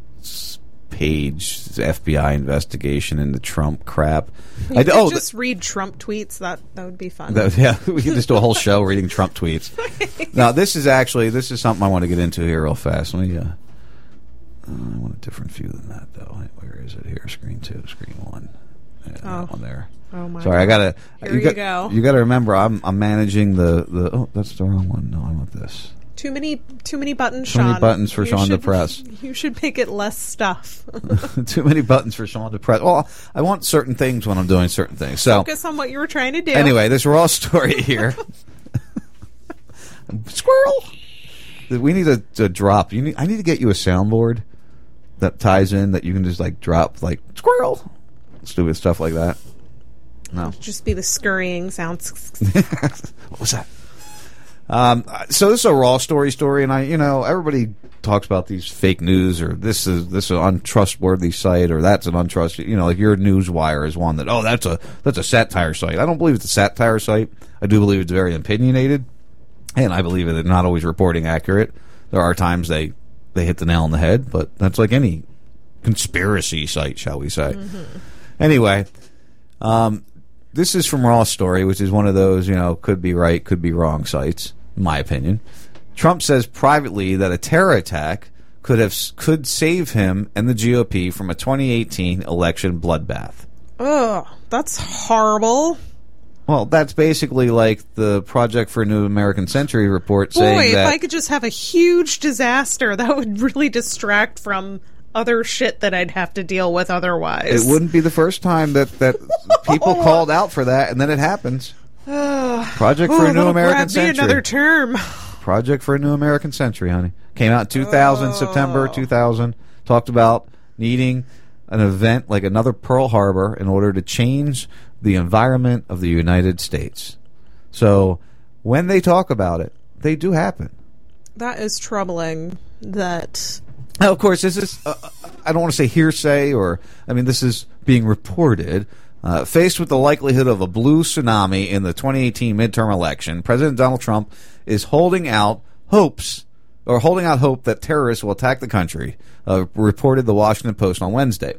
page FBI investigation into Trump crap. You I, could oh, just read Trump tweets. That that would be fun. that, yeah, we could just do a whole show reading Trump tweets. now, this is actually this is something I want to get into here real fast. Let me. Uh, uh, I want a different view than that, though. Where is it here? Screen two, screen one. Yeah, Oh. that one there. Oh, my Sorry, I gotta. Here you got, go. You got to remember, I'm I'm managing the the. Oh, that's the wrong one. No, I want this. Too many too many buttons, Too many Sean. buttons for You Sean to press. You should make it less stuff. Too many buttons for Sean to press. Well, I want certain things when I'm doing certain things. So Focus on what you were trying to do. Anyway, this raw story here. Squirrel. We need a, a drop. You need. I need to get you a soundboard that ties in that you can just like drop like squirrel, stupid stuff like that. No. Just be the scurrying sounds. what was that? Um, so this is a raw story story, and I, you know, everybody talks about these fake news or this is this is an untrustworthy site or that's an untrusted, you know, like your newswire is one that oh that's a that's a satire site. I don't believe it's a satire site. I do believe it's very opinionated, and I believe that they're not always reporting accurate. There are times they they hit the nail on the head, but that's like any conspiracy site, shall we say? Anyway, um, this is from Raw Story, which is one of those, you know, could be right, could be wrong sites, in my opinion. Trump says privately that a terror attack could have could save him and the GOP from a 2018 election bloodbath. Ugh, that's horrible. Well, that's basically like the Project for a New American Century report saying Boy, if I could just have a huge disaster, that would really distract from other shit that I'd have to deal with otherwise. it wouldn't be the first time that that people called out for that, and then it happens. Project for a New American me Century. another term. Project for a New American Century, honey. Came out in 2000, September 2000. Talked about needing an event like another Pearl Harbor in order to change the environment of the United States. So when they talk about it, they do happen. That is troubling. That Now, of course, this is, uh, I don't want to say hearsay or, I mean, this is being reported. Uh, faced with the likelihood of a blue tsunami in the 2018 midterm election, President Donald Trump is holding out hopes, or holding out hope that terrorists will attack the country, uh, reported the Washington Post on Wednesday.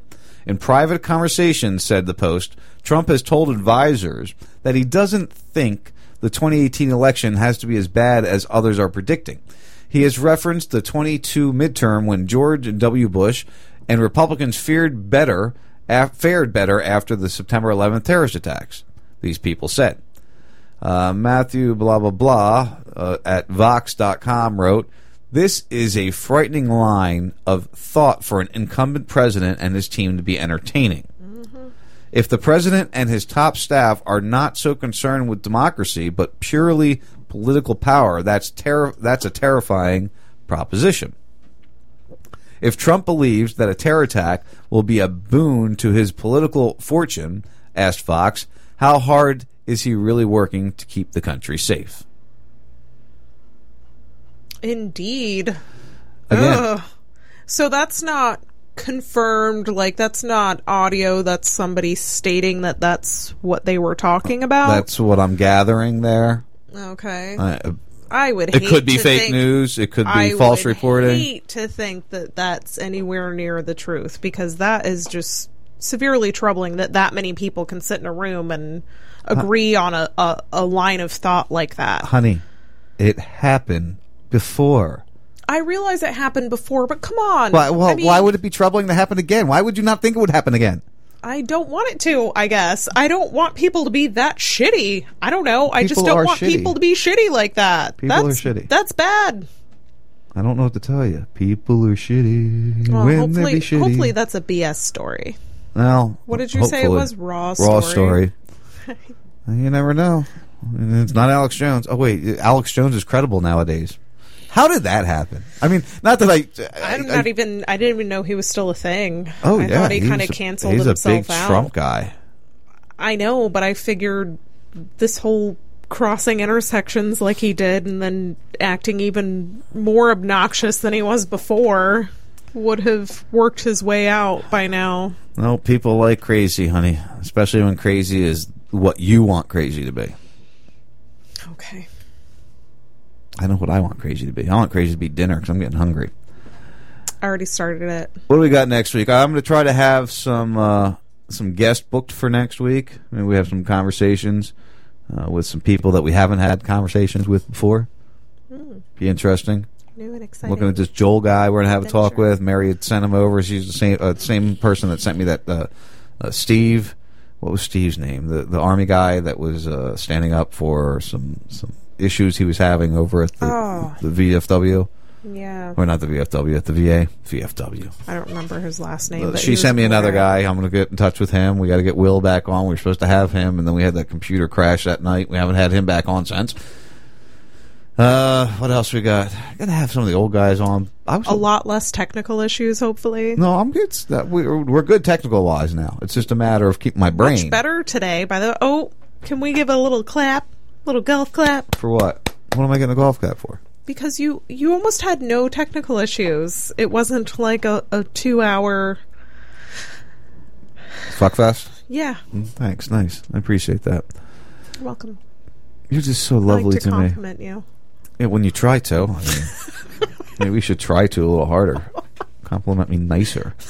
In private conversations, said the Post, Trump has told advisors that he doesn't think the 2018 election has to be as bad as others are predicting. He has referenced the 22 midterm when George W. Bush and Republicans feared better, fared better after the September 11th terrorist attacks. These people said. Uh, Matthew blah blah blah uh, at Vox.com wrote, "This is a frightening line of thought for an incumbent president and his team to be entertaining." Mm-hmm. If the president and his top staff are not so concerned with democracy but purely political power, that's terror that's a terrifying proposition. If Trump believes that a terror attack will be a boon to his political fortune, asked Vox, how hard is he really working to keep the country safe? Indeed. Again. Ugh. So that's not confirmed. Like that's not audio. That's somebody stating that that's what they were talking about. That's what I'm gathering there. okay. Uh, I would. it could be to fake think- news. It could be I false would reporting. Hate to think that that's anywhere near the truth because that is just severely troubling that that many people can sit in a room and agree on a, a, a line of thought like that. Honey, it happened before. I realize it happened before, but come on. Why, well, I mean, why would it be troubling to happen again? Why would you not think it would happen again? I don't want it to, I guess. I don't want people to be that shitty. I don't know. I just don't want shitty. people to be shitty like that. People are that's, shitty. That's bad. I don't know what to tell you. People are shitty Well, when they hopefully, be shitty. hopefully that's a BS story. well, What did you say it was? Raw Raw story? story. you never know. It's not Alex Jones. Oh wait, Alex Jones is credible nowadays. How did that happen? I mean, not that I. I'm not even. I didn't even know he was still a thing. Oh I yeah, thought he, kind of canceled He's himself a big out. Trump guy. I know, but I figured this whole crossing intersections like he did and then acting even more obnoxious than he was before would have worked his way out by now. No, people like crazy, honey, especially when crazy is what you want crazy to be. Okay. I know what I want crazy to be. I want crazy to be dinner because I'm getting hungry. I already started it. What do we got next week? I'm going to try to have some uh, some guests booked for next week. Maybe we have some conversations uh, with some people that we haven't had conversations with before. Hmm. Be interesting. New and exciting. Looking at this Joel guy, we're gonna have a talk with. Mary had sent him over. She's the same uh, same person that sent me that uh, uh, Steve. What was Steve's name? The the army guy that was uh, standing up for some some issues he was having over at the, Oh. the VFW. Yeah. Or not the VFW, at the VA. VFW. I don't remember his last name. Uh, but she sent me another guy. I'm going to get in touch with him. We got to get Will back on. We were supposed to have him, and then we had that computer crash that night. We haven't had him back on since. Uh, what else we got? Got to have some of the old guys on. I was A lot less technical issues, hopefully. no, I'm good. That we're we're good technical wise now. It's just a matter of keeping my brain Much better today. By the oh, can we give a little clap, little golf clap? for what? What am I getting a golf clap for? Because you you almost had no technical issues. It wasn't like a, a two hour. Fuckfest. Yeah, Mm, Thanks, nice. I appreciate that. you're welcome. You're just so I lovely like to, to, me. compliment you. Yeah, when you try to. I mean, maybe we should try to a little harder. Compliment me nicer.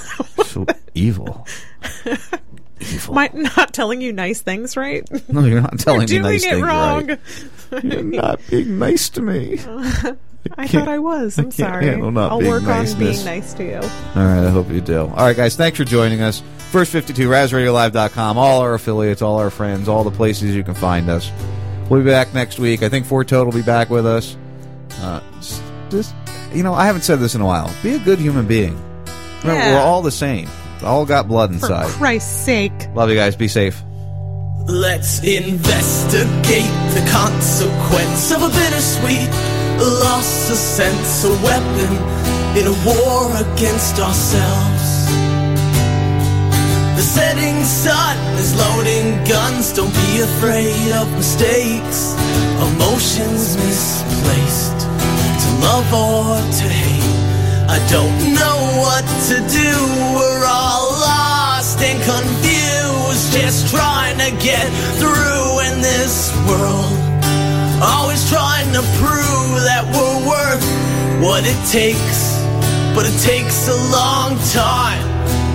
So evil. Evil. Am I not telling you nice things, right? No, you're not telling You're me doing nice it things wrong. right. You're not being nice to me. I can't- thought I was. I I'm can't sorry. I'll work on being nice to you. All right, I hope you do. All right, guys, thanks for joining us. First 52, RazRadioLive.com, all our affiliates, all our friends, all the places you can find us. We'll be back next week. I think Forto will be back with us. Uh, just, just, you know, I haven't said this in a while. Be a good human being. Remember, Yeah. We're all the same. All got blood inside. For. Christ's sake. Love you guys. Be safe. Let's investigate the consequence of a bittersweet loss of sense, a weapon in a war against ourselves. The setting sun is loading guns, don't be afraid of mistakes, emotions misplaced, to love or to hate. I don't know what to do, we're all lost and confused, just trying to get through in this world. Always trying to prove that we're worth what it takes, but it takes a long time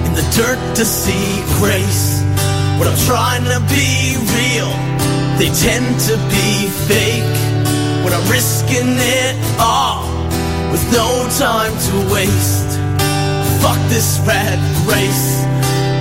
in the dirt to see grace. When I'm trying to be real, they tend to be fake. When I'm risking it all with no time to waste. Fuck this rat race.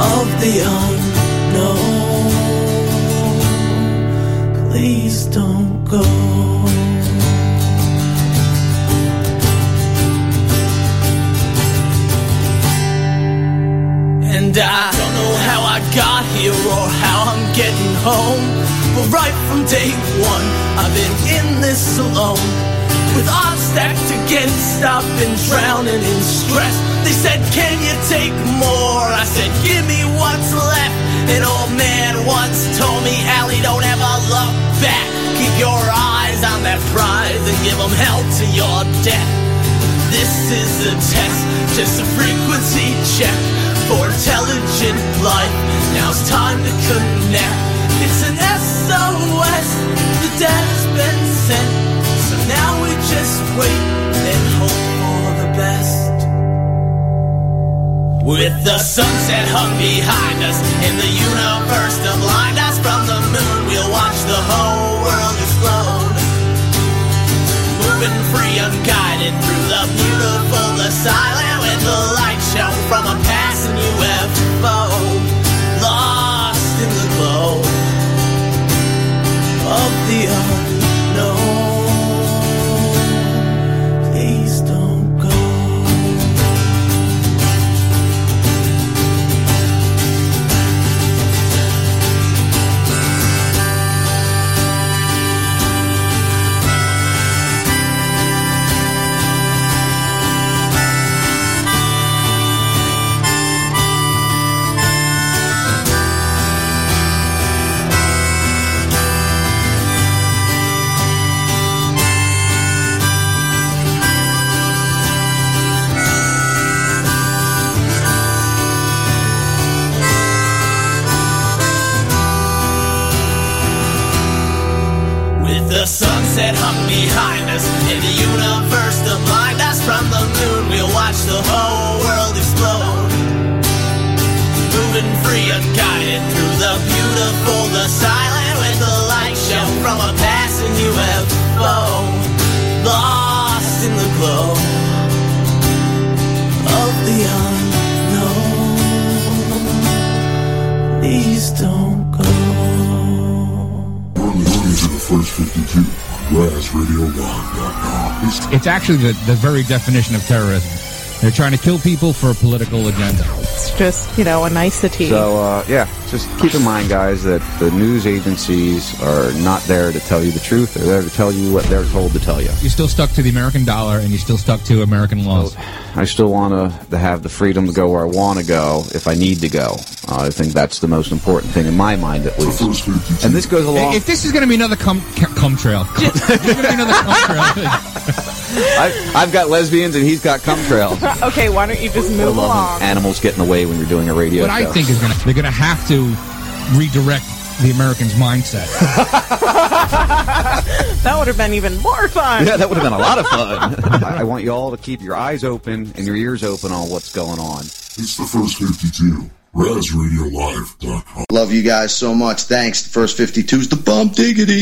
of the unknown. Please don't go. And I don't know how I got here or how I'm getting home. But right from day one, I've been in this alone. With odds stacked against, I've been drowning in stress. They said, Can you take more? I said, Give me what's left. An old man once told me, Allie, don't ever look back. Keep your eyes on that prize and give them hell to your death. This is a test, just a frequency check for intelligent life. Now it's time to connect. It's an SOS, the dad's been sent. So now we just wait With the sunset hung behind us and the universe to blind us from the moon, we'll watch the whole world explode. Moving free, unguided through the beautiful, the silent, with the light show from a passing UFO. Lost in the glow of the unknown. And the universe It's, it's actually the, the very definition of terrorism. They're trying to kill people for a political agenda. It's just, you know, a nicety. So, uh, yeah, just keep in mind, guys, that the news agencies are not there to tell you the truth. They're there to tell you what they're told to tell you. You're still stuck to the American dollar, and you're still stuck to American laws. I still want to, to have the freedom to go where I want to go if I need to go. Uh, I think that's the most important thing in my mind, at least. And this goes along. If this is going to be another cum, cum, cum trail, this is going to be another cum trail. I've, I've got lesbians and he's got cum trails. okay, why don't you just I move love along? when animals get in the way when you're doing a radio what I think is going to they're going to have to redirect the Americans' mindset. that would have been even more fun. Yeah, that would have been a lot of fun. I, I want you all to keep your eyes open and your ears open on what's going on. It's the first 52. RazRadioLive.com. Love you guys so much. Thanks. The first 52's the bump diggity.